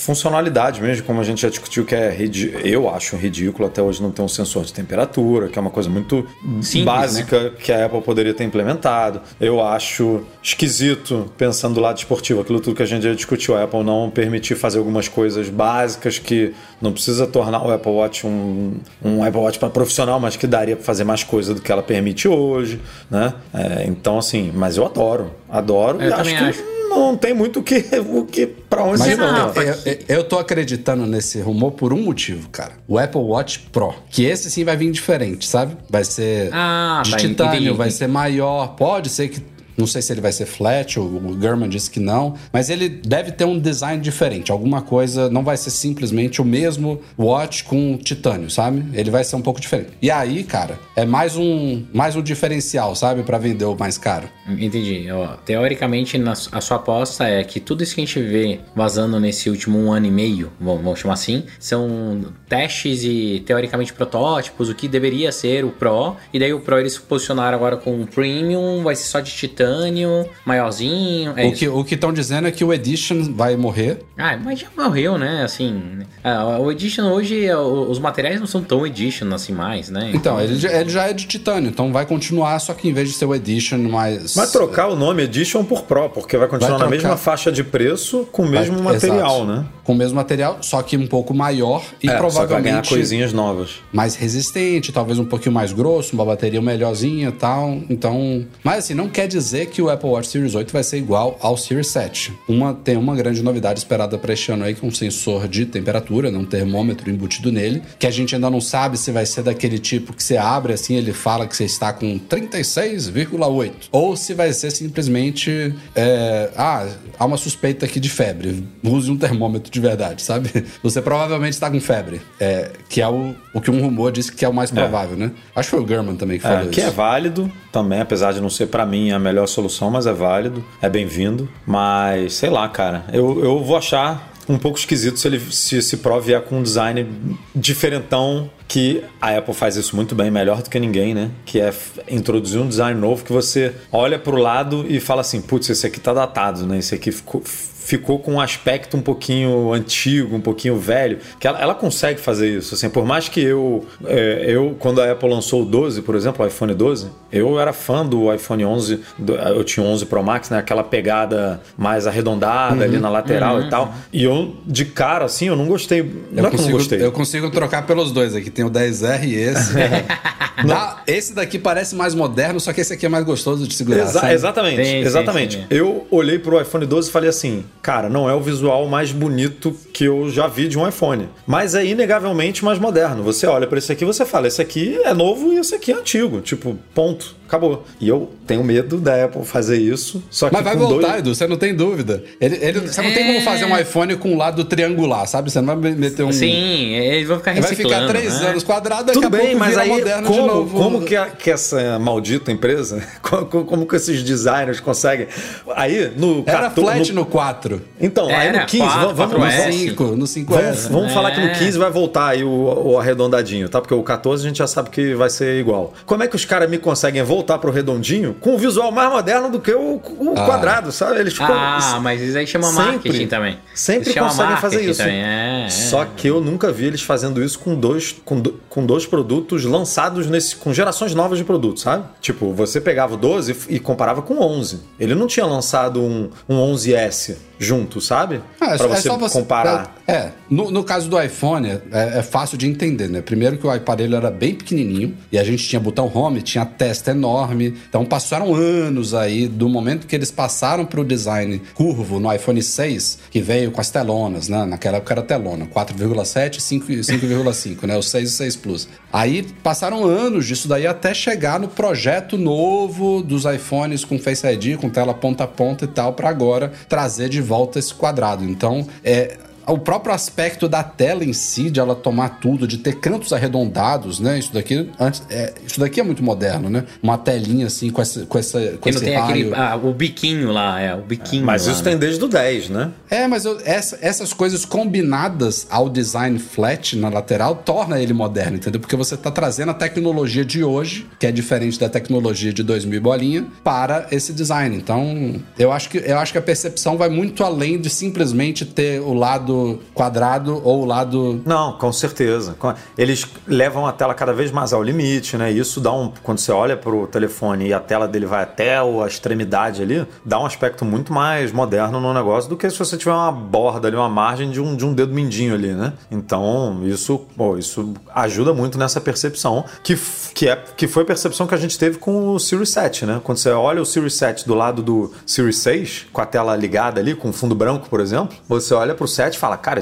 funcionalidade mesmo, como a gente já discutiu, que é eu acho ridículo até hoje não ter um sensor de temperatura, que é uma coisa muito Simples, básica né? que a Apple poderia ter implementado. Eu acho esquisito, pensando do lado esportivo, aquilo tudo que a gente já discutiu, a Apple não permitir fazer algumas coisas básicas que não precisa tornar o Apple Watch um, um Apple Watch para profissional, mas que daria para fazer mais coisa do que ela permite hoje, né? É, então, assim, mas eu adoro, adoro eu e acho que acho não tem muito o que, o que para onde Mas não. Eu, eu, eu tô acreditando nesse rumor por um motivo, cara. O Apple Watch Pro, que esse sim vai vir diferente, sabe? Vai ser ah, de titânio, vai ser maior. Pode ser que não sei se ele vai ser flat, o German disse que não, mas ele deve ter um design diferente. Alguma coisa, não vai ser simplesmente o mesmo watch com titânio, sabe? Ele vai ser um pouco diferente. E aí, cara, é mais um, mais um diferencial, sabe? para vender o mais caro. Entendi. teoricamente, a sua aposta é que tudo isso que a gente vê vazando nesse último um ano e meio, vamos chamar assim, são testes e teoricamente protótipos, o que deveria ser o Pro, e daí o Pro eles posicionaram agora com o Premium, vai ser só de titânio titânio, maiorzinho. É o isso. que o que estão dizendo é que o Edition vai morrer. Ah, mas já morreu, né? Assim, ah, o Edition hoje, é, os materiais não são tão Edition assim mais, né? Então, ele, já- ele já é de titânio, então vai continuar, só que em vez de ser o Edition, mais. Vai trocar o nome Edition por Pro, porque vai continuar Vai na mesma faixa de preço com o vai- mesmo material, exato. né? Com o mesmo material, só que um pouco maior e É, só que vai ganhar provavelmente coisinhas novas. mais resistente, talvez um pouquinho mais grosso, uma bateria melhorzinha e tal. Então. Mas assim, não quer dizer que o Apple Watch Series 8 vai ser igual ao Series 7. Uma, tem uma grande novidade esperada para este ano aí, que é um sensor de temperatura, né, um termômetro embutido nele, que a gente ainda não sabe se vai ser daquele tipo que você abre assim, ele fala que você está com 36,8. Ou se vai ser simplesmente. é, ah, há uma suspeita aqui de febre. Use um termômetro de verdade, sabe? Você provavelmente está com febre. É, que é o, o que um rumor disse que é o mais provável, né? Acho que foi o German também que falou É, isso. que é válido também, apesar de não ser pra mim a melhor solução, mas é válido, é bem-vindo. Mas sei lá, cara, eu, eu vou achar um pouco esquisito se ele se esse Pro vier com um design diferentão que a Apple faz isso muito bem, melhor do que ninguém, né? Que é introduzir um design novo que você olha pro lado e fala assim, putz, esse aqui tá datado, né? Esse aqui ficou ficou com um aspecto um pouquinho antigo, um pouquinho velho, que ela, ela consegue fazer isso. Assim, por mais que eu, é, eu, quando a Apple lançou o 12, por exemplo, o iPhone 12, eu era fã do iPhone 11, do- eu tinha o 11 Pro Max, né? Aquela pegada mais arredondada ali na lateral e tal. E eu, de cara, assim, eu não gostei. Não Eu é que eu não consigo, gostei. eu consigo trocar pelos dois aqui. Tem o 10R e esse. Dá- esse daqui parece mais moderno, só que esse aqui é mais gostoso de segurar. Exa- sabe? exatamente, Sim, sim, exatamente. sim. Eu olhei pro iPhone 12 e falei assim, cara, não é o visual mais bonito que eu já vi de um iPhone, mas é inegavelmente mais moderno. Você olha para esse aqui você fala, esse aqui é novo e esse aqui é antigo, tipo, ponto, acabou. E eu tenho medo da Apple fazer isso, só que Mas vai com voltar, dois... Edu, você não tem dúvida. Ele, ele- você não tem como fazer um iPhone com um lado triangular, sabe? Você não vai meter um. Sim, eles vão ficar Vai reciclando. ficar três né? anos quadrado, daqui Tudo a bem, pouco mas aí moderno como, de novo. como que, a- que essa maldita empresa, como, como que esses designers conseguem? Aí no Era 14 flat no- no 4. Então, aí Era, no 15, quatro, vamos, vamos, No 4S. 5, no 5S. Vamos, vamos É. falar que no 15 vai voltar aí o, o arredondadinho, tá? Porque o 14 a gente já sabe que vai ser igual. Como é que os caras me conseguem voltar pro redondinho com um visual mais moderno do que o, o Ah. quadrado, sabe? Eles Ah, mas isso aí chama Sempre. marketing também. Sempre Isso conseguem fazer isso. É, é. Só que eu nunca vi eles fazendo isso com dois, com, do- com dois produtos lançados nesse, com gerações novas de produtos, sabe? Tipo, você pegava o 12 e comparava com o 11. Ele não tinha lançado um, um 11S junto, sabe? É pra só- é você comparar. É, é. no, no caso do iPhone, é, é fácil de entender, né? Primeiro que o aparelho era bem pequenininho e a gente tinha botão home, tinha testa enorme. Então passaram anos aí do momento que eles passaram pro design curvo no iPhone 6, que veio com as telonas, né? Naquela época era telona, 4,7 e 5 e 5,5, né? O 6 e 6 Plus. Aí passaram anos disso daí até chegar no projeto novo dos iPhones com Face ID, com tela ponta a ponta e tal, para agora trazer de volta esse quadrado. Então, é o próprio aspecto da tela em si, de ela tomar tudo, de ter cantos arredondados, né? Isso daqui, antes, é, isso daqui é muito moderno, né? Uma telinha assim com essa, com essa, com Que não esse tem raio. aquele. Ah, o biquinho lá, é, o biquinho. Mas lá, isso né? tem desde o 10, né? É, mas eu- essa- essas coisas combinadas ao design flat na lateral torna ele moderno, entendeu? Porque você tá trazendo a tecnologia de hoje, que é diferente da tecnologia de 2000 e bolinha, para esse design. Então, eu acho que eu acho que a percepção vai muito além de simplesmente ter o lado quadrado ou o lado Não, com certeza. Eles levam a tela cada vez mais ao limite, né? Isso dá um. Quando você olha pro telefone e a tela dele vai até a extremidade ali, dá um aspecto muito mais moderno no negócio do que se você tiver uma borda ali, uma margem de um, de um dedo mindinho ali, né? Então, isso, pô, isso ajuda muito nessa percepção, que, que, é, que foi a percepção que a gente teve com o Series 7, né? Quando você olha o Series 7 do lado do Series 6, com a tela ligada ali, com fundo branco, por exemplo, você olha pro 7 e fala, cara,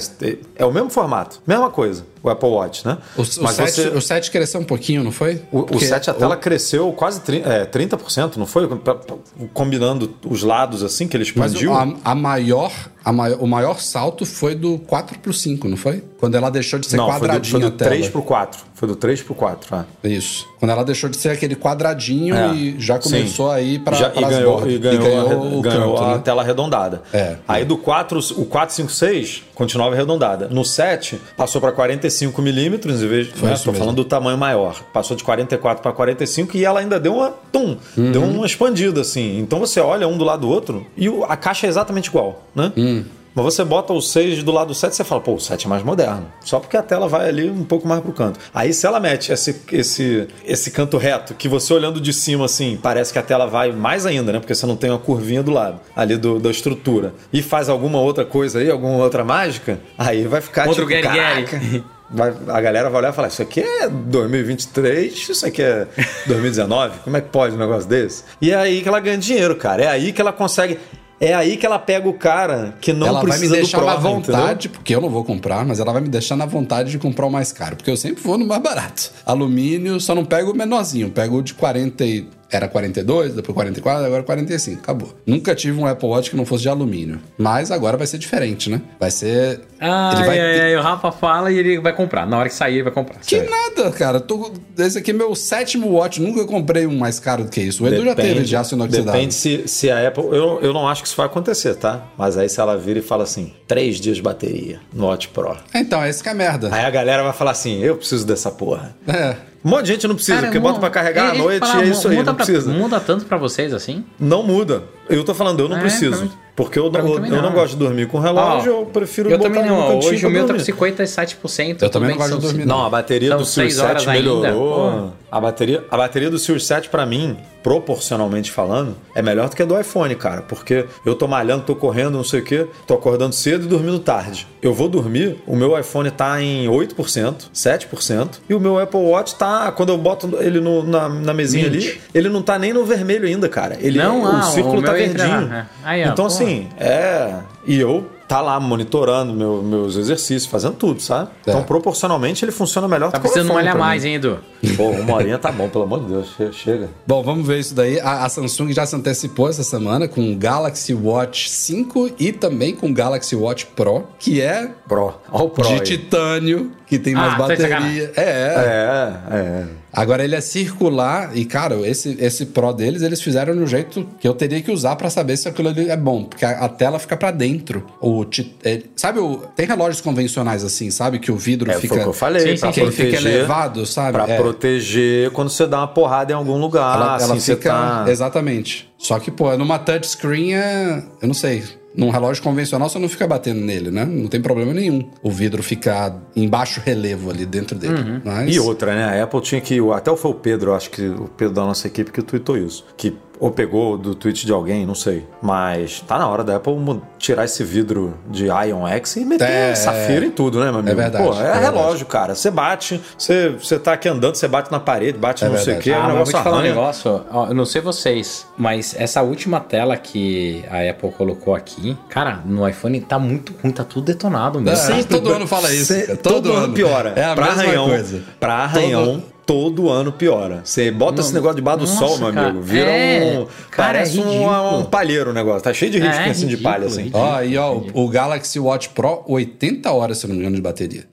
é o mesmo formato, mesma coisa, o Apple Watch, né? o, o, 7, o 7 cresceu um pouquinho, não foi? O, o Porque 7, a tela o- cresceu quase tri- é, 30%, não foi? Combinando os lados assim, que ele Mas expandiu. a, a maior, a maior, o maior salto foi do 4 pro 5, não foi? Quando ela deixou de ser não, foi do, quadradinha foi do a tela. 3 pro 4. Foi do 3 pro 4, é. Isso. Quando ela deixou de ser aquele quadradinho É, e já começou a ir para Já- as e ganhou, bordas. e ganhou, a, o ganhou canto, a né? tela arredondada. É. Aí do 4, o 456 continuava arredondada. No 7, passou para 45 milímetros, em vez de. Né, mesmo. falando do tamanho maior. Passou de 44 para 45 e ela ainda deu uma. Tum, Uhum. deu uma expandida, assim. Então você olha um do lado do outro e a caixa é exatamente igual, né? Hum. Mas você bota o 6 do lado do 7 e você fala, pô, o 7 é mais moderno. Só porque a tela vai ali um pouco mais pro canto. Aí se ela mete esse, esse, esse canto reto, que você olhando de cima assim, parece que a tela vai mais ainda, né? Porque você não tem uma curvinha do lado, ali do, da estrutura. E faz alguma outra coisa aí, alguma outra mágica, aí vai ficar Outro tipo, Gary. Vai- a galera vai olhar e falar: Isso aqui é 2023, isso aqui é 2019, como é que pode um negócio desse? E é aí que ela ganha dinheiro, cara. É aí que ela consegue. É aí que ela pega o cara que não ela vai precisa me deixar do Pro, na vontade, entendeu? porque eu não vou comprar, mas ela vai me deixar na vontade de comprar o mais caro, porque eu sempre vou no mais barato. Alumínio, só não pego o menorzinho, pego o de 40 e... Era 42, depois 44, agora 45, acabou. Nunca tive um Apple Watch que não fosse de alumínio. Mas agora vai ser diferente, né? Vai ser... Ah, ele vai é, ter- é, o Rafa fala e ele vai comprar. Na hora que sair, ele vai comprar. Que Sério. nada, cara. Tô... Esse aqui é meu sétimo watch. Nunca comprei um mais caro do que isso. O Edu já teve de aço inoxidável. Depende se, se a Apple. Eu, eu não acho que isso vai acontecer, tá? Mas aí se ela vira e fala assim: três dias de bateria no Watch Pro. Então, esse que é merda. Aí a galera vai falar assim: eu preciso dessa porra. É. Um monte de gente não precisa, Cara, porque bota pra carregar à ele- noite falar, e é isso aí, muda não pra- precisa. Muda tanto pra vocês assim? Não muda. Eu tô falando, eu não É, preciso. mim- porque eu, não, eu não gosto de dormir com relógio, eu prefiro eu botar também no não. cantinho Hoje o meu tá com dormir. 57%. Eu também não gosto de são dormir, Não, a bateria São do Series seis horas 7 ainda, melhorou. A bateria, a bateria do Series 7, pra mim, proporcionalmente falando, é melhor do que a do iPhone, cara. Porque eu tô malhando, tô correndo, não sei o quê, tô acordando cedo e dormindo tarde. Eu vou dormir, o meu iPhone tá em 8%, 7%, e o meu Apple Watch tá, quando eu boto ele no- na, na mesinha ali, Vinte. ele não tá nem no vermelho ainda, cara. Ele, Não, o ah, círculo o tá verdinho. lá, é. Aí, ó, então, porra. Assim, é. E eu tá lá monitorando meu- meus exercícios, fazendo tudo, sabe? É. Então, proporcionalmente, ele funciona melhor Tá do que o precisando iPhone malhar mais, hein, Edu? Pô, uma horinha tá bom, pelo amor de Deus. che- Chega. Bom, vamos ver isso daí. A, a Samsung já se antecipou essa semana com o Galaxy Watch 5 e também com o Galaxy Watch Pro, que é Pro. Olha o Pro de aí. titânio, que tem Ah, mais de bateria. É, É, é. Agora ele é circular e, cara, esse, esse Pro deles, eles fizeram de um jeito que eu teria que usar pra saber se aquilo ali é bom. Porque a, a tela fica pra dentro. O, ti- é, sabe, o, tem relógios convencionais assim, sabe? Que o vidro É, fica. foi o que eu falei, Sim, pra sim, que ele proteger. fica elevado, sabe? Pra É. proteger quando você dá uma porrada em algum lugar. Ela, assim, ela você fica. tá... Exatamente. Só que, pô, numa touchscreen é. Eu não sei. Num relógio convencional você não fica batendo nele, né? Não tem problema nenhum. O vidro ficar em baixo relevo ali dentro dele. Mas... E outra, né? A Apple tinha que. Até foi o Pedro, acho que o Pedro da nossa equipe que tweetou isso. Que ou pegou do tweet de alguém, não sei. Mas tá na hora da Apple tirar esse vidro de Ion X e meter É, safira em tudo, né, meu amigo? verdade, Pô, é, é verdade. relógio, cara. Você bate, você, você tá aqui andando, você bate na parede, bate É não sei o verdade. quê, Ah, o mas eu vou negócio te falar um negócio, ó, eu não sei vocês, mas essa última tela que a Apple colocou aqui, cara, no iPhone tá muito ruim, tá tudo detonado mesmo. É, todo ano fala isso. Cê- cara. todo, ano piora. É a pra mesma arranhão, coisa. Pra arranhão, todo... ano piora. Você bota esse negócio debaixo do sol, meu cara. amigo. Vira É, um. cara, parece é um, um palheiro o negócio. Tá cheio de risco É, assim de ridículo, palha, assim. ridículo. Ó, e ó, o, o Galaxy Watch Pro, 80 horas, se não me engano, de bateria.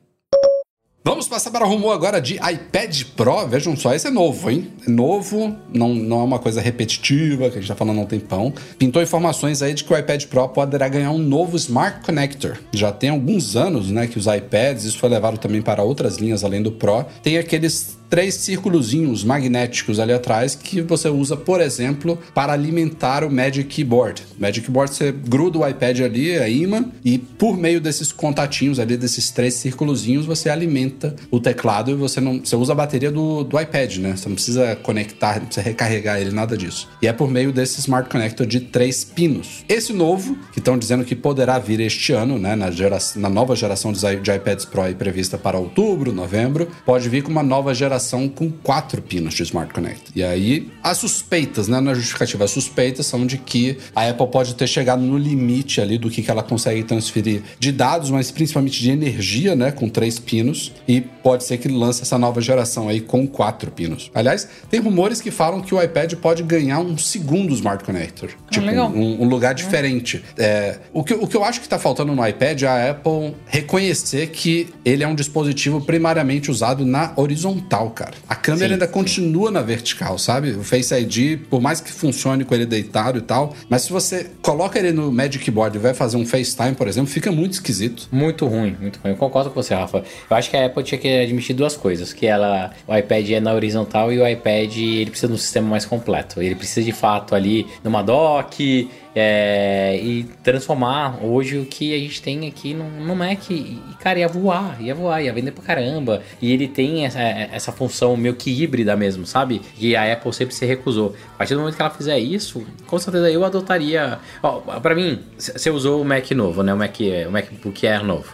Vamos passar para o rumor agora de iPad Pro. Vejam só, esse é novo, hein? É novo, não, não é uma coisa repetitiva, que a gente tá falando há um tempão. Pintou informações aí de que o iPad Pro poderá ganhar um novo Smart Connector. Já tem alguns anos, né, que os iPads, isso foi levado também para outras linhas além do Pro, tem aqueles três círculozinhos magnéticos ali atrás que você usa, por exemplo, para alimentar o Magic Keyboard. Magic Keyboard você gruda o iPad ali, é imã, e por meio desses contatinhos ali, desses três círculozinhos, você alimenta o teclado e você não. Você usa a bateria do, do iPad, né? Você não precisa conectar, não precisa recarregar ele, nada disso. E é por meio desse Smart Connector de três pinos. Esse novo, que estão dizendo que poderá vir este ano, né? Na, gera, na nova geração de iPads Pro aí prevista para outubro, novembro, pode vir com uma nova geração com quatro pinos de Smart Connect. E aí, as suspeitas, né? Na justificativa, as suspeitas são de que a Apple pode ter chegado no limite ali do que, que ela consegue transferir de dados, mas principalmente de energia, né? Com três pinos. E pode ser que lance essa nova geração aí com quatro pinos. Aliás, tem rumores que falam que o iPad pode ganhar um segundo Smart Connector. tipo, legal. um, um lugar diferente. É, o, que, o que eu acho que tá faltando no iPad é a Apple reconhecer que ele é um dispositivo primariamente usado na horizontal. Vertical, cara. A câmera Sim, ainda sim. continua na vertical, sabe? O Face ID, por mais que funcione com ele deitado e tal, mas se você coloca ele no Magic Board e vai fazer um FaceTime, por exemplo, fica muito esquisito. Muito ruim, muito ruim. Eu concordo com você, Rafa. Eu acho que a Apple tinha que admitir duas coisas: que ela, o iPad é na horizontal e o iPad ele precisa de um sistema mais completo. Ele precisa de fato ali numa dock. É, e transformar hoje o que a gente tem aqui no, no Mac. E, cara, ia voar, ia voar, ia vender pra caramba. E ele tem essa, essa função meio que híbrida mesmo, sabe? E a Apple sempre se recusou. A partir do momento que ela fizer isso, com certeza eu adotaria. Ó, pra mim, você usou o Mac novo, né? O, Mac, o MacBook Air novo.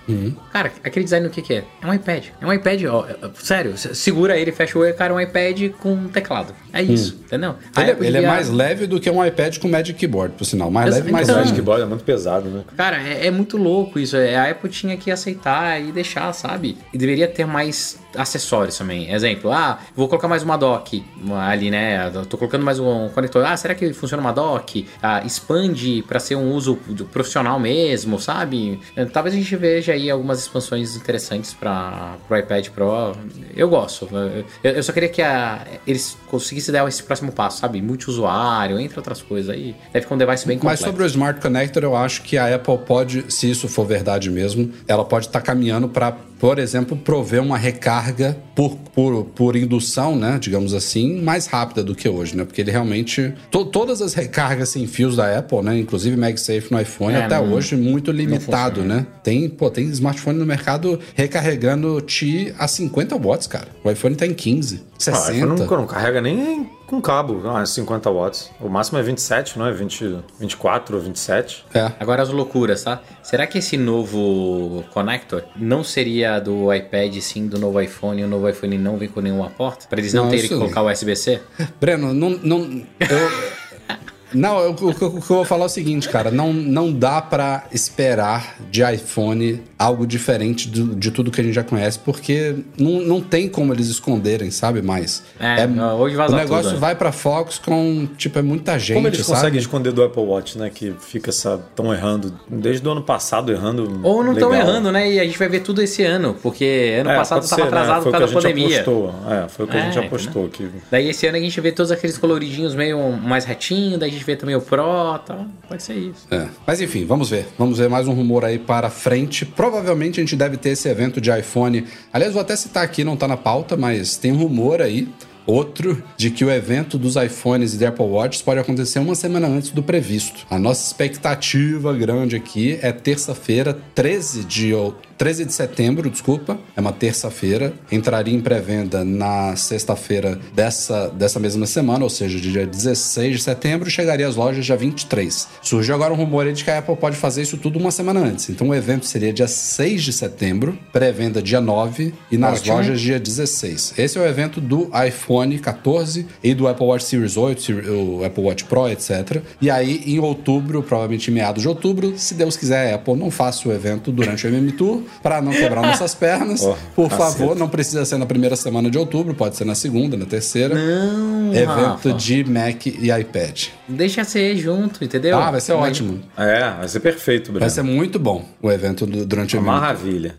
Cara, aquele design o que, que é? É um iPad. É um iPad, ó. é- é- Sério, segura ele, fecha o olho, cara, é um iPad com teclado. É isso, entendeu? A Ele, ele é mais leve do que um iPad com Magic Keyboard, por sinal. Mais leve, mais então- leve. Magic Board é muito pesado, né? Cara, é, é muito louco isso. É, A Apple tinha que aceitar e deixar, sabe? E deveria ter mais acessórios também. Exemplo, ah, vou colocar mais uma dock ali, né? Tô colocando mais um conector. Ah, será que funciona uma dock? Ah, expande para ser um uso profissional mesmo, sabe? Eh, Talvez a gente veja aí algumas expansões interessantes para o iPad Pro. Eu gosto. Eu, eu só queria que a- eles conseguissem dar esse próximo passo, sabe? Multiusuário, entre outras coisas aí. Deve ficar um device bem Mas completo. sobre o Smart Connector, eu acho que a Apple pode, se isso for verdade mesmo, ela pode estar caminhando para, por exemplo, prover uma recarga por, por, por indução, né, digamos assim, mais rápida do que hoje, né? Porque ele realmente to- todas as recargas sem fios da Apple, né, inclusive MagSafe no iPhone É, até não- hoje muito limitado, né? Tem, pô, tem smartphone no mercado recarregando Ti a 50 watts, cara. O iPhone tá em 15, Ah, 60. iPhone não, não carrega nem com cabo, não, é 50 watts. O máximo é 27, não é? 20, 24 ou 27. É. Agora as loucuras, tá? Será que esse novo connector não seria do iPad sim do novo iPhone e o novo iPhone não vem com nenhuma porta? Pra eles não, Não, terem que colocar USB-C? Breno, não. não eu, não, eu- o, que eu- vou falar é o seguinte, cara. Não, não dá pra esperar de iPhone algo diferente do- de tudo que a gente já conhece, porque não, não tem como eles esconderem, sabe? Mais. É, hoje vaza O negócio tudo, né? vai pra Fox com, tipo, é muita gente, Como eles sabe? conseguem esconder do Apple Watch, né? Que fica essa. tão errando. Desde o ano passado errando. Ou não estão errando, né? E a gente vai ver tudo esse ano, porque ano É, passado pode tava ser, né? atrasado Foi por causa da a gente pandemia. apostou. É, foi o que a É, gente entendeu? apostou. Que... Daí esse ano a gente vê todos aqueles coloridinhos meio mais retinho, daí a gente vê também o Pro, tá? Pode ser isso. É. Mas enfim, vamos ver. Vamos ver mais um rumor aí para frente. Provavelmente a gente deve ter esse evento de iPhone. Aliás, vou até citar aqui, não tá na pauta, mas tem um rumor aí. Outro de que o evento dos iPhones e do Apple Watch pode acontecer uma semana antes do previsto. A nossa expectativa grande aqui é terça-feira, 13 de, ou- 13 de setembro, desculpa. É uma terça-feira. Entraria em pré-venda na sexta-feira dessa, dessa mesma semana, ou seja, dia 16 de setembro, e chegaria às lojas dia 23. Surgiu agora um rumor aí de que a Apple pode fazer isso tudo uma semana antes. Então o evento seria dia 6 de setembro, pré-venda dia 9 e nas Ótimo. lojas dia 16. Esse é o evento do iPhone 14 e do Apple Watch Series 8, Seri- o Apple Watch Pro, etc. E aí, em outubro, provavelmente em meados de outubro, se Deus quiser, a Apple não faça o evento durante o MM Tour, para não quebrar nossas pernas. Oh, Por caceta. favor, não precisa ser na primeira semana de outubro, pode ser na segunda, na terceira. Não, Evento Rafa. de Mac e iPad. Deixa ser junto, entendeu? Ah, vai ser Mas- ótimo. É, vai ser perfeito, Breno. Vai ser muito bom o evento do- durante o uma MM maravilha.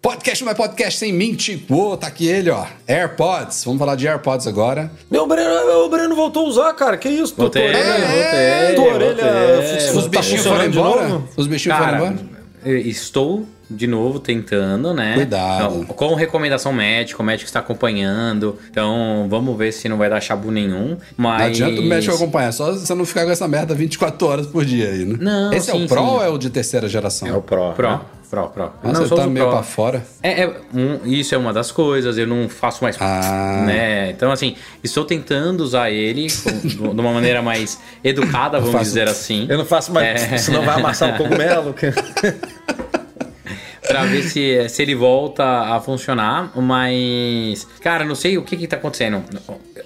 Podcast não é podcast sem mente. Pô, tá aqui ele, ó. AirPods. Vamos falar de AirPods agora. Meu Breno, meu Breno voltou a usar, cara. Que isso? Voltei, Tua orelha- voltei, tua orelha- voltei. Tá Os bichinhos foram funcionando de embora? Os bichinhos foram Cara, embora? eu estou de novo tentando, né? Cuidado. Então, com recomendação médica, o médico está acompanhando. Então, vamos ver se não vai dar chabu nenhum. Mas. Não adianta o médico acompanhar, só você não ficar com essa merda 24 horas por dia aí, né? Não, Esse é sim, o Pro sim. ou é o de terceira geração? É o Pro. Pro, né? Pro, Pro. Ah, não, você sou tá meio Pro. pra fora. É, é, um, isso é uma das coisas, eu não faço mais. Ah. Né? Então, assim, estou tentando usar ele com- de uma maneira mais educada, vamos faço- dizer assim. Eu não faço mais, É. senão vai amassar um cogumelo. Pra ver se, se ele volta a funcionar, mas. Cara, não sei o que que tá acontecendo.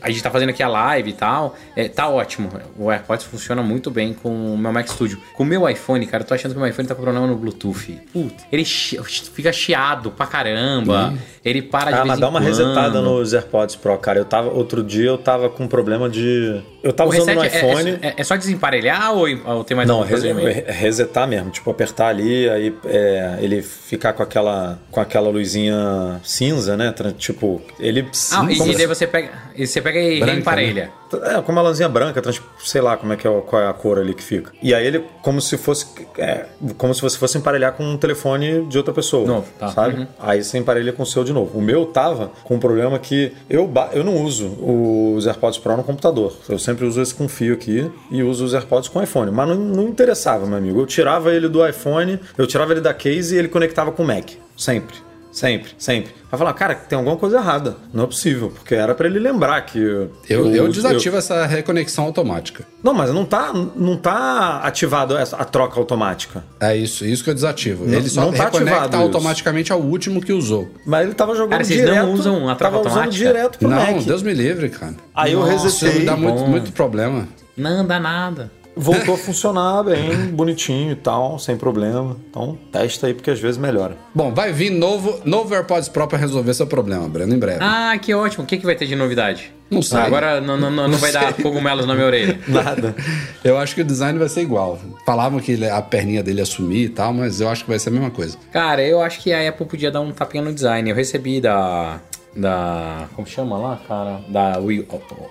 a gente tá fazendo aqui a live e tal, é, tá ótimo. O AirPods funciona muito bem com o meu Mac Studio. Com o meu iPhone, cara, eu tô achando que o meu iPhone tá com problema no Bluetooth. Putz, ele chi- fica chiado pra caramba. Ele para de Ah, mas dá uma quando. resetada nos AirPods Pro, cara. Eu tava, outro dia eu tava com problema de. Eu tava O usando no reset é- iPhone. É, é só desemparelhar ou, ou tem mais Não, res- resetar mesmo, tipo apertar ali, aí é, ele ficar com aquela com aquela luzinha cinza, né? Tipo, ele Ah, e, e daí você pega, e você pega e Branca, reemparelha. É, com uma lãzinha branca, trans- sei lá como é que é, qual é a cor ali que fica. E aí ele, como se fosse. é, como se você fosse emparelhar com um telefone de outra pessoa. Novo, tá. Sabe? Uhum. Aí você emparelha com o seu de novo. O meu tava com um problema que eu, eu não uso os AirPods Pro no computador. Eu sempre uso esse com fio aqui e uso os AirPods com iPhone. Mas não, não interessava, meu amigo. Eu tirava ele do iPhone, eu tirava ele da case e ele conectava com o Mac. Sempre. Sempre, sempre. Vai falar, cara, tem alguma coisa errada. Não é possível, porque era pra ele lembrar que. Eu, eu desativo essa reconexão automática. Não, mas não tá, não tá ativado essa- a troca automática. É isso, isso que eu desativo. Não- Ele só não tá reconecta ativado isso. automaticamente ao último que usou. Mas ele tava jogando Cara, vocês direto. não usam a troca tava usando automática? direto pro não, Mac. Deus me livre, cara. Aí eu Isso resetei, me dá muito, muito problema. Não dá nada. Voltou a funcionar bem, bonitinho e tal, sem problema. Então, testa aí porque às vezes melhora. Bom, vai vir novo, novo AirPods Pro pra resolver seu problema, Breno, em breve. Ah, que ótimo. O que, que vai ter de novidade? Não sei. Agora não, não, não, não vai dar cogumelos na minha orelha. Nada. Eu acho que o design vai ser igual. Falavam que a perninha dele ia sumir e tal, mas eu acho que vai ser a mesma coisa. Cara, eu acho que a Apple podia dar um tapinha no design. Eu recebi da. Da. Como chama lá, cara? Da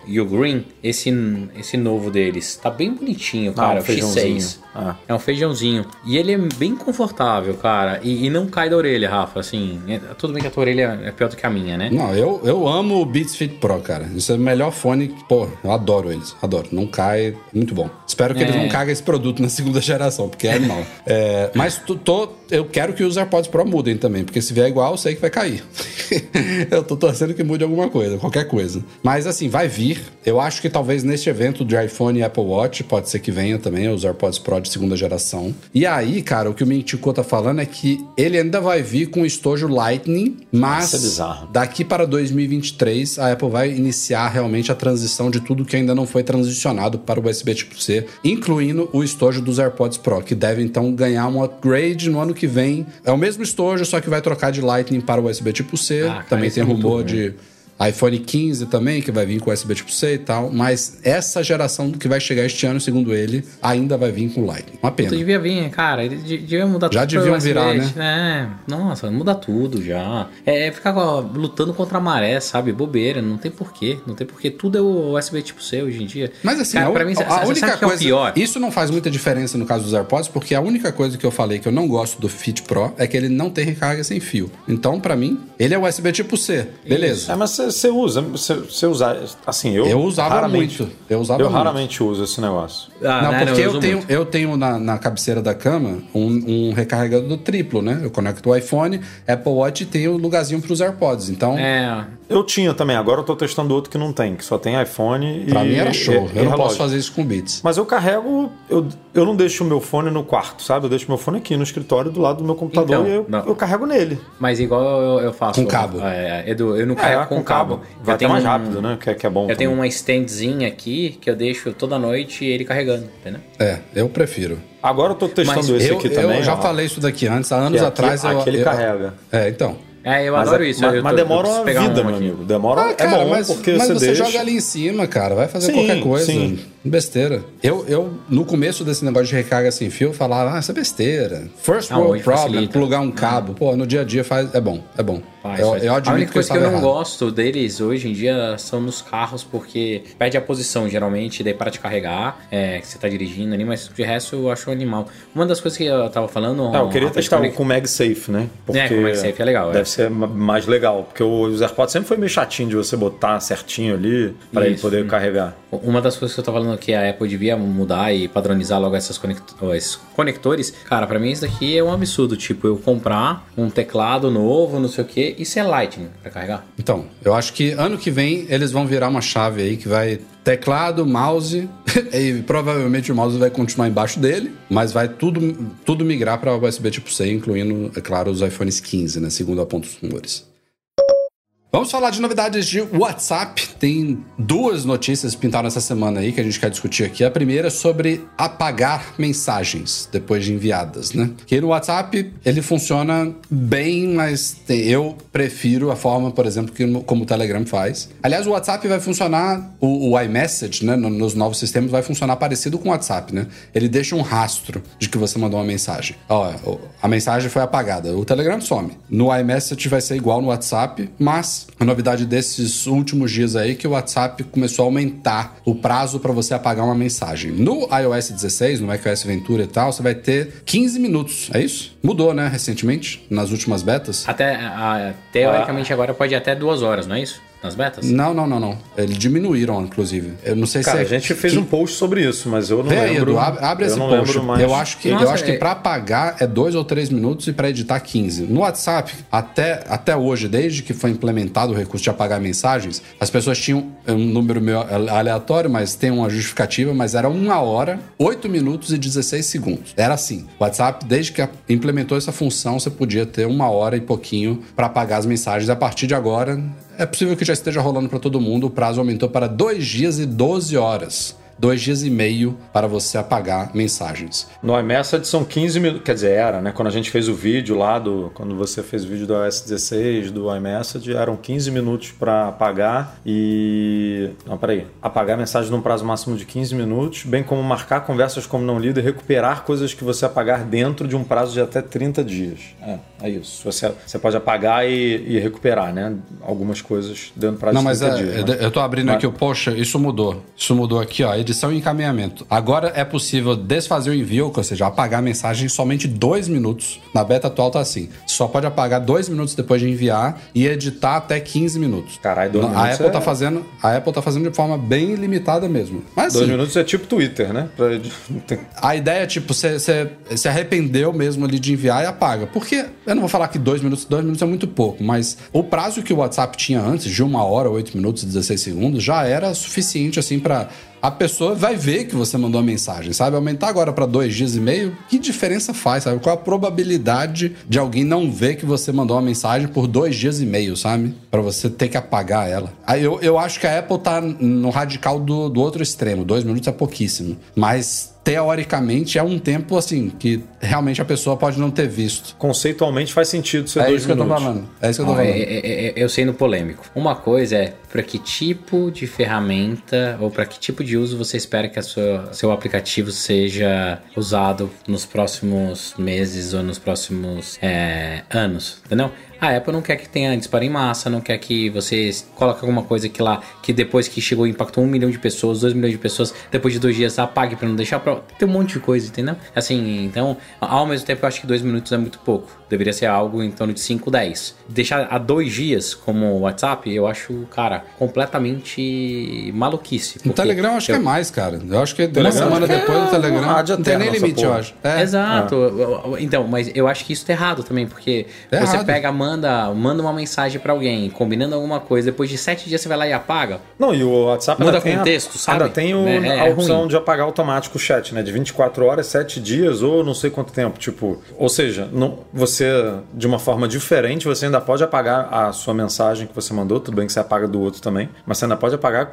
You Green, esse, esse novo deles. Tá bem bonitinho, cara. um o feijãozinho. X6. Ah. É um feijãozinho. E ele é bem confortável, cara. E, e não cai da orelha, Rafa. Assim, é- tudo bem que a tua orelha é pior do que a minha, né? Não, eu, eu amo o Beats Fit Pro, cara. Isso é o melhor fone. Pô, eu adoro eles. Adoro. Não cai. Muito bom. Espero que É. eles não caguem esse produto na segunda geração, porque é animal. É, mas tô, tô- eu quero que os AirPods Pro mudem também, porque se vier igual, eu sei que vai cair. eu tô torcendo que mude alguma coisa, qualquer coisa. Mas assim, vai vir. Eu acho que talvez neste evento de iPhone e Apple Watch, pode ser que venha também os AirPods Pro de segunda geração. E aí, cara, o que o Mintico tá falando é que ele ainda vai vir com estojo Lightning, mas é daqui para 2023 a Apple vai iniciar realmente a transição de tudo que ainda não foi transicionado para o USB tipo C, incluindo o estojo dos AirPods Pro, que deve então ganhar um upgrade no ano que vem. É o mesmo estojo, só que vai trocar de Lightning para o USB tipo C. Ah, também tem é rumor ruim. de iPhone 15 também, que vai vir com USB tipo C e tal. Mas essa geração que vai chegar este ano, segundo ele, ainda vai vir com Lightning. Uma pena. Tu devia vir, cara. Ele de- devia mudar Já tudo. pra deviam virar, É, nossa, muda tudo já. É, é ficar ó, lutando contra a maré, sabe? Bobeira, não tem porquê. Não tem porquê. Tudo é o USB tipo C hoje em dia. Mas assim, cara, a, pra mim, a cê única sabe que é o coisa. pior. Isso não faz muita diferença no caso dos AirPods, porque a única coisa que eu falei que eu não gosto do Fit Pro é que ele não tem recarga sem fio. Então, pra mim, ele é USB tipo C. Beleza. É, mas você usa, você usa, assim, eu... Eu usava raramente, muito. Eu usava eu muito. raramente uso esse negócio. Ah, não, né, porque eu eu, uso tenho, muito. eu tenho na, na cabeceira da cama um, um recarregador triplo, né? Eu conecto o iPhone, Apple Watch e tenho um lugarzinho pros AirPods. Então, É, Eu tinha também, agora eu tô testando outro que não tem, que só tem iPhone e pra mim era show. e- e eu não relógio. posso fazer isso com Beats. Mas eu carrego, eu, eu não deixo o meu fone no quarto, sabe? Eu deixo meu fone aqui no escritório do lado do meu computador Então, e eu, não. eu carrego nele. mas igual eu, eu faço. Com cabo. É, Edu, eu não carrego É, com, cabo. Vai eu até tenho mais um- rápido, né? Que, é- que é bom. Eu tenho também. uma standzinha aqui que eu deixo toda noite ele carregando, entendeu? É, eu prefiro. Agora eu tô testando Mas esse eu, aqui eu também. já ó, falei isso daqui antes, há anos aqui- atrás. eu, aqui ele eu- carrega. É, então. É, eu Mas, adoro é- isso. mas, eu mas tô- eu demora uma pegar vida, um meu amigo. Demora. Ah, é cara, bom, mas, porque mas você, você, deixa. joga ali em cima, cara. Vai fazer Sim, qualquer coisa. sim. Besteira. Eu, eu, no começo desse negócio de recarga sem fio, eu falava, ah, isso é besteira. First Ah, world problem, facilita. plugar um cabo. Pô, no dia a dia faz. É bom, é bom. Faz, eu, faz. eu a admito única coisa que eu estava não errado. gosto deles hoje em dia são nos carros, porque perde a posição geralmente, daí para de carregar, é, que você tá dirigindo ali, mas de resto eu acho animal. Uma das coisas que eu tava falando. Ah, eu queria testar com o MagSafe, né? É, com o MagSafe é legal, é. Deve ser ma- mais legal, porque os AirPods sempre foi meio chatinho de você botar certinho ali para ele poder hum. carregar. Uma das coisas que eu tô falando que a Apple devia mudar e padronizar logo essas conect- esses conectores, cara, pra mim isso daqui é um absurdo. Tipo, eu comprar um teclado novo, não sei o que, isso é Lightning pra carregar. Então, eu acho que ano que vem eles vão virar uma chave aí que vai teclado, mouse, e provavelmente o mouse vai continuar embaixo dele, mas vai tudo, tudo migrar para USB tipo C, incluindo, é claro, os iPhones 15, né? Segundo aponta os rumores. Vamos falar de novidades de WhatsApp. Tem duas notícias que pintaram essa semana aí que a gente quer discutir aqui. A primeira é sobre apagar mensagens depois de enviadas, né? Que no WhatsApp ele funciona bem, mas tem- eu prefiro a forma, por exemplo, que como o Telegram faz. Aliás, o WhatsApp vai funcionar, o, o iMessage, né, no- nos novos sistemas vai funcionar parecido com o WhatsApp, né? Ele deixa um rastro de que você mandou uma mensagem. Ó, a mensagem foi apagada. O Telegram some. No iMessage vai ser igual no WhatsApp, mas a novidade desses últimos dias aí é que o WhatsApp começou a aumentar o prazo para você apagar uma mensagem. No iOS 16, no macOS Ventura e tal, você vai ter 15 minutos. É isso? Mudou, né, recentemente, nas últimas betas. Até, ah, teoricamente, agora pode ir até duas horas, não é isso? Nas betas? Não, não, não, não. Eles diminuíram, inclusive. Eu não sei Cara, a se é gente fez que- um post sobre isso, mas eu não Vê lembro. Edu, abre, abre eu esse não post. lembro mais. Eu acho que, eu Nossa, acho que é- para apagar é 2 ou 3 minutos e para editar 15. No WhatsApp, até, até hoje, desde que foi implementado o recurso de apagar mensagens, as pessoas tinham é um número meio aleatório, mas tem uma justificativa, mas era uma hora, 8 minutos e 16 segundos. Era assim. O WhatsApp, desde que a- implementou essa função, você podia ter uma hora e pouquinho para apagar as mensagens. A partir de agora, é possível que já esteja rolando para todo mundo. O prazo aumentou para 2 dias e 12 horas. Dois dias e meio para você apagar mensagens. No iMessage são 15 minutos. Quer dizer, era, né? Quando a gente fez o vídeo lá do. Quando você fez o vídeo do iOS 16, do iMessage, eram 15 minutos para apagar e. Não, peraí. Apagar a mensagem num prazo máximo de 15 minutos, bem como marcar conversas como não lido e recuperar coisas que você apagar dentro de um prazo de até 30 dias. É, é isso. Você, você pode apagar e, e recuperar, né? Algumas coisas dentro do prazo Não, de mas 30 é, dias. né? eu tô abrindo Mas- aqui o poxa, isso mudou. Isso mudou aqui, ó, edição e encaminhamento. Agora é possível desfazer o envio, ou seja, apagar a mensagem em somente dois minutos. Na beta atual tá assim. Só pode apagar dois minutos depois de enviar e editar até 15 minutos. Caralho, dois a minutos Apple é- tá fazendo, a Apple tá fazendo de forma bem limitada mesmo. Mas Dois assim, minutos é tipo Twitter, né? Pra- A ideia é, tipo, você se arrependeu mesmo ali de enviar e apaga. Porque, eu não vou falar que dois minutos, dois minutos é muito pouco, mas o prazo que o WhatsApp tinha antes, de uma hora, oito minutos e 16 segundos, já era suficiente, assim, pra. A pessoa vai ver que você mandou a mensagem, sabe? Aumentar agora pra dois dias e meio, que diferença faz, sabe? Qual a probabilidade de alguém não ver que você mandou uma mensagem por dois dias e meio, sabe? Pra você ter que apagar ela. Aí eu, eu acho que a Apple tá no radical do, do outro extremo. Dois minutos é pouquíssimo. Mas teoricamente é um tempo assim que realmente a pessoa pode não ter visto. Conceitualmente faz sentido ser É dois isso que eu tô minutos. falando. É isso que eu tô Ó, falando. é- é- é- eu sendo polêmico. Uma coisa é para que tipo de ferramenta ou para que tipo de uso você espera que a sua, seu aplicativo seja usado nos próximos meses ou nos próximos é, anos, entendeu? A Apple não quer que tenha disparo em massa, não quer que você coloque alguma coisa que lá, que depois que chegou impactou um milhão de pessoas, dois milhões de pessoas, depois de dois dias apague para não deixar pra... Tem um monte de coisa, entendeu? Assim, então, ao mesmo tempo eu acho que dois minutos é muito pouco. Deveria ser algo em torno de 5, 10. Deixar a dois dias como o WhatsApp, eu acho, cara, completamente maluquice. O Telegram eu acho que é mais, cara. Eu acho que uma Telegram semana que depois é do Telegram não tem nem limite, eu porra. acho. É. Exato. Então, mas eu acho que isso tá errado também, porque É você errado. pega, manda, manda uma mensagem pra alguém, combinando alguma coisa, depois de sete dias você vai lá e apaga. Não, e o WhatsApp Muda ainda tem, contexto, a, sabe? ainda tem o- É- é a opção ruim. de apagar automático o chat, né? De 24 horas, 7 dias ou não sei quanto tempo. Tipo, ou seja, não, você, de uma forma diferente, você ainda pode apagar a sua mensagem que você mandou. Tudo bem que você apaga do outro também, mas você ainda pode apagar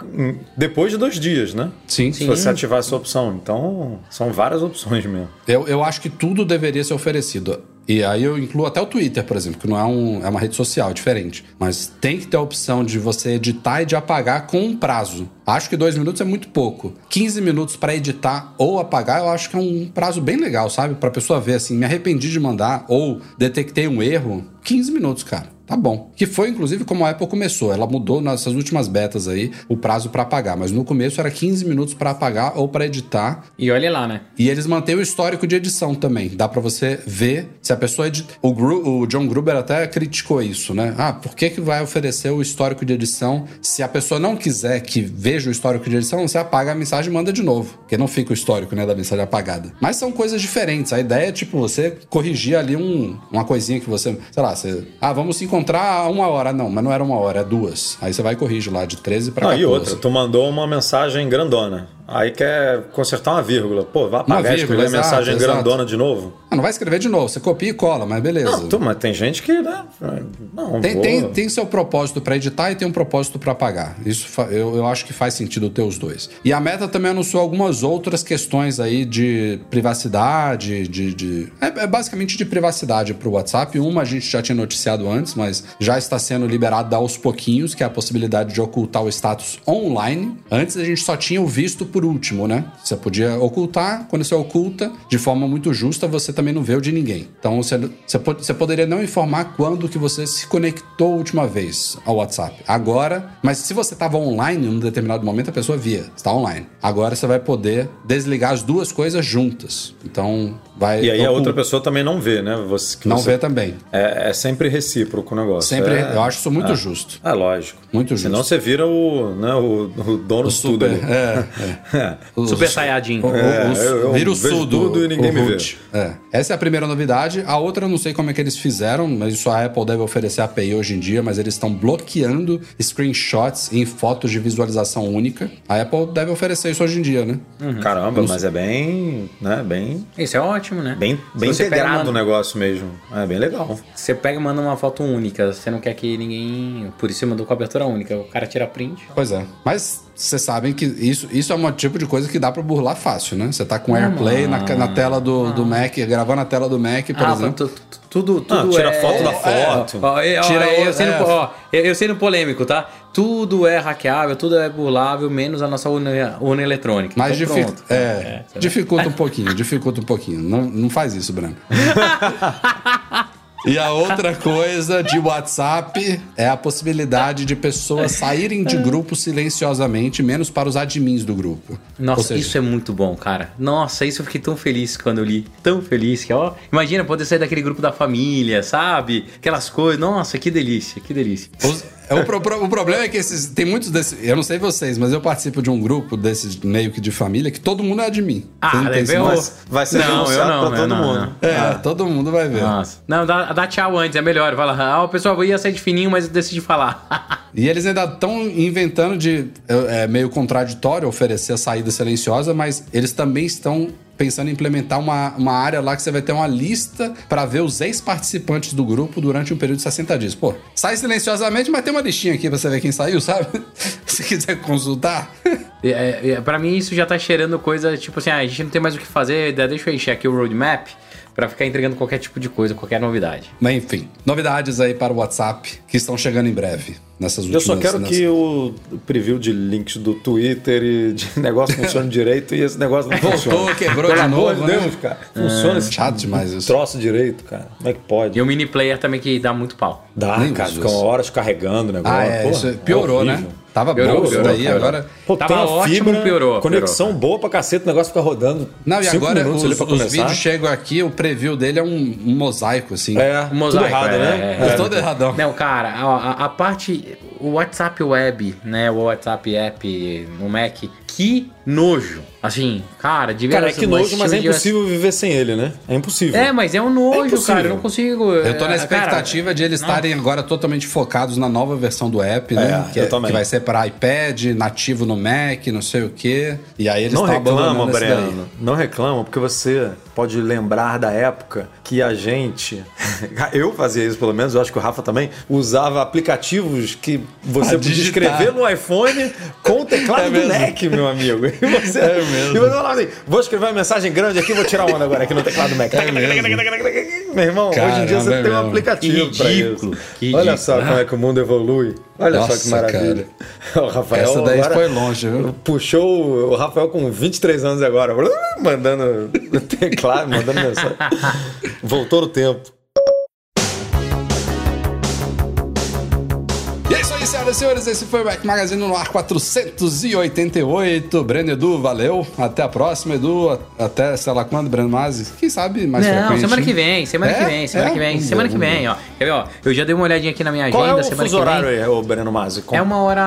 depois de dois dias, né? Sim, Se você ativar essa opção. Então, são várias opções mesmo. Eu, eu acho que tudo deveria ser oferecido. E aí eu incluo até o Twitter, por exemplo, que não é, um, é uma rede social é diferente. Mas tem que ter a opção de você editar e de apagar com um prazo. Acho que dois minutos é muito pouco. 15 minutos pra editar ou apagar, eu acho que é um prazo bem legal, sabe? Pra pessoa ver assim, me arrependi de mandar ou detectei um erro. 15 minutos, cara. Tá bom. Que foi, inclusive, como a Apple começou. Ela mudou nessas últimas betas aí o prazo pra apagar. Mas no começo era 15 minutos pra apagar ou pra editar. E olha lá, né? E eles mantêm o histórico de edição também. Dá pra você ver se a pessoa edita. O, Gru- o John Gruber até criticou isso, né? Ah, por que, que vai oferecer o histórico de edição? Se a pessoa não quiser que veja o histórico de edição, você apaga a mensagem e manda de novo. Porque não fica o histórico, né, da mensagem apagada. Mas são coisas diferentes. A ideia é, tipo, você corrigir ali um, uma coisinha que você. Sei lá, você. Ah, vamos se encontrar a uma hora. Não, mas não era uma hora, é duas. Aí você vai e corrige lá, de 13 pra Não, 14. e outra, tu mandou uma mensagem grandona. Aí quer consertar uma vírgula. Pô, vai apagar vírgula, escrever exato, mensagem exato. grandona de novo? Ah, não vai escrever de novo, você copia e cola, mas beleza. Não, tu, mas tem gente que, né? Não, Tem, vou- tem, tem seu propósito para editar e tem um propósito para apagar. Isso eu, eu acho que faz sentido ter os dois. E a Meta também anunciou algumas outras questões aí de privacidade, de. de- é, é basicamente de privacidade para o WhatsApp. Uma a gente já tinha noticiado antes, mas já está sendo liberada aos pouquinhos, que é a possibilidade de ocultar o status online. Antes a gente só tinha o visto por último, né? Você podia ocultar, quando você oculta, de forma muito justa, você também não vê o de ninguém. Então você, você, você poderia não informar quando que você se conectou a última vez ao WhatsApp. Agora, mas se você estava online em um determinado momento, a pessoa via, está online. Agora você vai poder desligar as duas coisas juntas. Então vai. E aí a outra pessoa também não vê, né? Você, não você- vê também. É, é sempre recíproco o negócio. Sempre, é, eu acho isso muito justo. É lógico. Muito justo. Senão você vira o, né, o, o dono de tudo. Super, ali. é, é. O- Super o- Saiyajin. o- o- É, o- eu- eu vira o sudo. tudo e ninguém o me vê. É. Essa é a primeira novidade. A outra eu não sei como é que eles fizeram, mas isso a Apple deve oferecer a API hoje em dia, mas eles estão bloqueando screenshots em fotos de visualização única. A Apple deve oferecer isso hoje em dia, né? Caramba, mas é bem, né, bem, Isso é ótimo, né? bem, bem integrado manda- o negócio mesmo. É bem legal. Você pega e manda uma foto única, você não quer que ninguém. Por isso você mandou cobertura única. O cara tira print. Pois é. Mas vocês sabem que isso, isso é um tipo de coisa que dá pra burlar fácil, né? Você tá com AirPlay na, na tela do, do Mac, gravando a tela do Mac, por ah, exemplo. tu- tu- tudo, tudo Ah, tira é... foto da é, foto. ó, ó, eu- Tira eu, o- sendo, é. ó, eu, eu sendo polêmico, tá? Tudo é hackeável, tudo é burlável, menos a nossa urna, urna eletrônica. Mas então, dific- pronto. é, você dificulta um pouquinho, dificulta um pouquinho. Não, não faz isso, Branco. E a outra coisa de WhatsApp é a possibilidade de pessoas saírem de grupo silenciosamente, menos para os admins do grupo. Nossa, seja, isso é muito bom, cara. Nossa, isso eu fiquei tão feliz quando eu li. Tão feliz que, ó. Imagina poder sair daquele grupo da família, sabe? Aquelas coisas. Nossa, que delícia, que delícia. Os- é, o, pro- o problema é que esses, tem muitos desses. Eu não sei vocês, mas eu participo de um grupo desses meio que de família que todo mundo é admin. Ah, Vocês não têm levei o- vai ser Não, eu denunciado não, pra eu todo não, mundo. não. É, todo mundo vai ver. Nossa. Não, dá, dá tchau antes, é melhor. Fala, ah, o pessoal ia sair de fininho, mas eu decidi falar. E eles ainda estão inventando de. É é meio contraditório oferecer a saída silenciosa, mas eles também estão pensando em implementar uma, uma área lá que você vai ter uma lista para ver os ex-participantes do grupo durante um período de 60 dias. Pô, sai silenciosamente, mas tem uma listinha aqui pra você ver quem saiu, sabe? Se quiser consultar. É, é, mim, isso já tá cheirando coisa tipo assim: ah, a gente não tem mais o que fazer, deixa eu encher aqui o roadmap pra ficar entregando qualquer tipo de coisa, qualquer novidade. Mas enfim, novidades aí para o WhatsApp que estão chegando em breve nessas Eu últimas só quero nessas- que o preview de links do Twitter e de negócio funcione direito e esse negócio não Voltou, funciona. quebrou Pelo de novo, de né? Deus, cara. Funciona esse Chato demais isso. troço direito, cara. Como é que pode? E o mini player também que dá muito pau. Dá, Nem cara. Ficam horas carregando o negócio. Ah, é, Porra, isso piorou, né? Tava Piorou, bom isso piorou, daí, piorou. agora. Pô, Tava tem uma ótimo, fibra, piorou, conexão piorou. boa pra caceta, o negócio fica rodando. Não, e agora os, os vídeos chegam aqui, o preview dele é um, um mosaico, assim. É, O mosaico, tudo errado, é, né? é, É todo erradão. Não, cara, a- a parte. O WhatsApp Web, né? O WhatsApp App no Mac, que nojo. Assim, cara, devia Cara, é que nojo, mas é impossível viver sem ele, né? É impossível. É, mas é um nojo, impossível. cara. Eu não consigo. Eu tô na é, expectativa cara, de eles estarem agora totalmente focados na nova versão do app, né? É, que, também. que vai ser para iPad, nativo no Mac, não sei o quê. E aí eles Não estão reclama, abandonando esse daí. Breno. Não reclama, porque você pode lembrar da época que a gente. Eu fazia isso, pelo menos, eu acho que o Rafa também, usava aplicativos que você podia escrever no iPhone com o teclado É do. Mac, meu amigo. E você, É mesmo. E você falava assim: vou escrever uma mensagem grande aqui, vou tirar onda agora aqui no teclado do Mac. É mesmo. Meu irmão, hoje em dia você tem um aplicativo Que ridículo, isso. que Olha só como é que o mundo evolui. Olha só que Nossa, maravilha. O Rafael Essa daí foi longe, viu? Puxou o Rafael com 23 anos agora, mandando teclado, mandando mensagem. Voltou no tempo. E é isso aí, senhoras e senhores. Esse foi o Mac Magazine no ar 488. Breno Edu, valeu. Até a próxima, Edu. Até, sei lá quando, Breno Mazzi. Quem sabe mais Não, frequente. semana que vem, semana É? que vem, semana É? que vem, semana que vem, ó. Quer ver, ó? Eu já dei uma olhadinha aqui na minha Qual agenda, é o semana fuso que vem. horário aí, ô Breno Mazzi? Com- É uma hora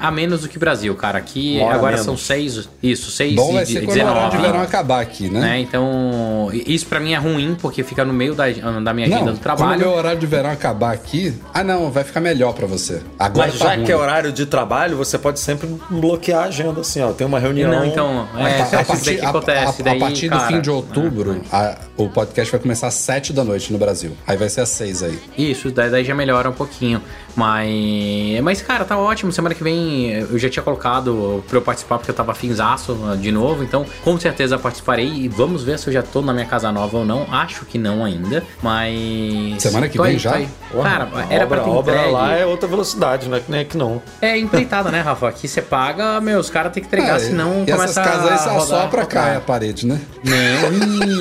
a menos do que Brasil, cara. Aqui agora menos. são seis. Isso, seis Bom e vai ser quando o horário de 19. verão acabar aqui, né? né? Então, isso pra mim é ruim, porque fica no meio da, da minha agenda Não, do quando o trabalho. meu horário de verão acabar aqui... Ah, não, vai ficar melhor pra você. Agora Mas tá já ruim. que é horário de trabalho, você pode sempre bloquear a agenda, assim, ó. Tem uma reunião. Não, então, A, é, a isso daí partir, que a- acontece. a- a daí, partir do cara, fim de outubro, a- o podcast vai começar às 7 da noite no Brasil. Aí vai ser às 6 aí. Isso, daí, daí já melhora um pouquinho. Mas, mas, cara, tá ótimo. Semana que vem eu já tinha colocado pra eu participar porque eu tava finzaço uh, de novo. Então, com certeza participarei. E vamos ver se eu já tô na minha casa nova ou não. Acho que não ainda. Mas. Semana que tô vem aí, já? aí. Cara, a era obra, pra ter obra entregue. lá é outra velocidade, não é que nem não. É empreitada, né, Rafa? Aqui você paga, meu, os caras têm que entregar, É, senão e começa essas casas aí só rodar, sopra rodar. cai a parede, né? Não,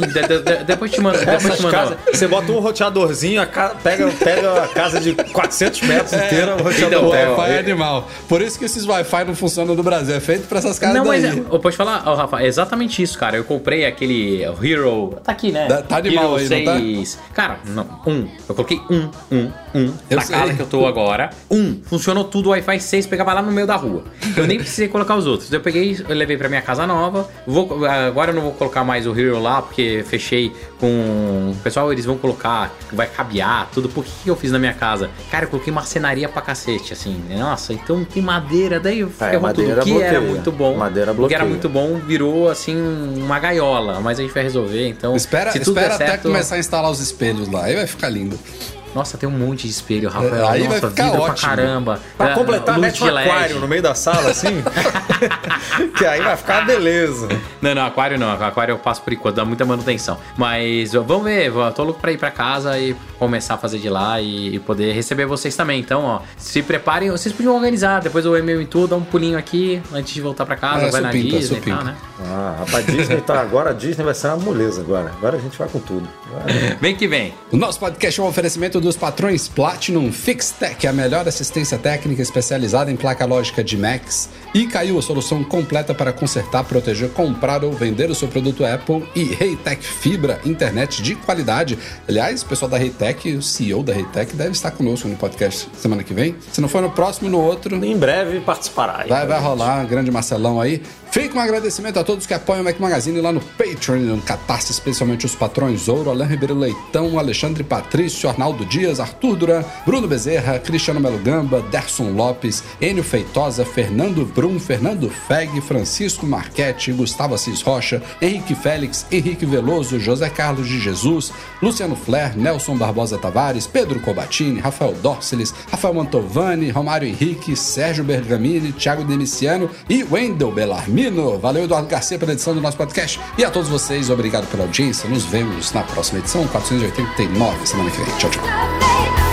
de- de- de- depois te mando, depois te mando. casas, você bota um roteadorzinho, a ca- pega, pega a casa de 400 metros inteira, o roteador. Então, O é, Wi-Fi é animal. Por isso que esses Wi-Fi não funcionam no Brasil. É feito pra essas casas Não, mas daí. é, eu posso falar, ó, Rafa, é exatamente isso, cara. Eu comprei aquele Hero. Tá aqui, né? Tá- tá animal Hero aí, não tá? 6. Cara, não, um. Eu coloquei um, um, um. Eu na sei. casa que eu tô agora. Um. Funcionou tudo, o Wi-Fi 6 pegava lá no meio da rua. Eu nem precisei colocar os outros. Eu peguei, eu levei pra minha casa nova. Vou, agora eu não vou colocar mais o Hero lá, porque fechei com. O pessoal, eles vão colocar, vai cabear, tudo. Por que que eu fiz na minha casa? Cara, eu coloquei marcenaria pra cacete, assim. Nossa, então tem madeira, daí ferrou madeira tudo. Que era bloqueia. muito bom. Madeira O que era bloqueia. muito bom virou assim uma gaiola, mas a gente vai resolver, então. Espera, se tudo espera der até certo, começar a instalar os espelhos lá. Aí vai ficar lindo. Nossa, tem um monte de espelho, Rafael. Aí vai Nossa, ficar vidro ótimo. pra caramba. Pra É, completar, mete um aquário no meio da sala, assim. que aí vai ficar beleza. Não, não, aquário não. Aquário eu passo por enquanto, dá muita manutenção. Mas vamos ver, eu tô louco pra ir pra casa e começar a fazer de lá e, e poder receber vocês também. Então, ó, se preparem, vocês podiam organizar. Depois o e-mail e tudo, dá um pulinho aqui antes de voltar pra casa, É, vai na supimpa, Disney e tal, né? Ah, rapaz, Disney tá agora, a Disney vai ser uma moleza agora. Agora a gente vai com tudo. Vai. Vem que vem. O nosso podcast é um oferecimento dos patrões Platinum FixTech, a melhor assistência técnica especializada em placa lógica de Macs. E caiu a solução completa para consertar, proteger, comprar ou vender o seu produto Apple. E Reitec Fibra, internet de qualidade. Aliás, o pessoal da Reitec, o CEO da Reitec, deve estar conosco no podcast semana que vem. Se não for no próximo, no outro. Em breve participará. Vai, vai rolar, um grande Marcelão aí. Fica um agradecimento a todos que apoiam o Mac Magazine lá no Patreon, no Catarse, especialmente os patrões Ouro, Alain Ribeiro Leitão, Alexandre Patrício, Arnaldo Dias, Arthur Duran, Bruno Bezerra, Cristiano Melo Gamba, Derson Lopes, Enio Feitosa, Fernando Brum, Fernando Feg, Francisco Marchetti, Gustavo Assis Rocha, Henrique Félix, Henrique Veloso, José Carlos de Jesus, Luciano Flair, Nelson Barbosa Tavares, Pedro Cobatini, Rafael Dorceles, Rafael Mantovani, Romário Henrique, Sérgio Bergamini, Thiago Demiciano e Wendel Bellarmino. Valeu, Eduardo Garcia, pela edição do nosso podcast. E a todos vocês, obrigado pela audiência. Nos vemos na próxima edição, 489, semana que vem. Tchau, tchau.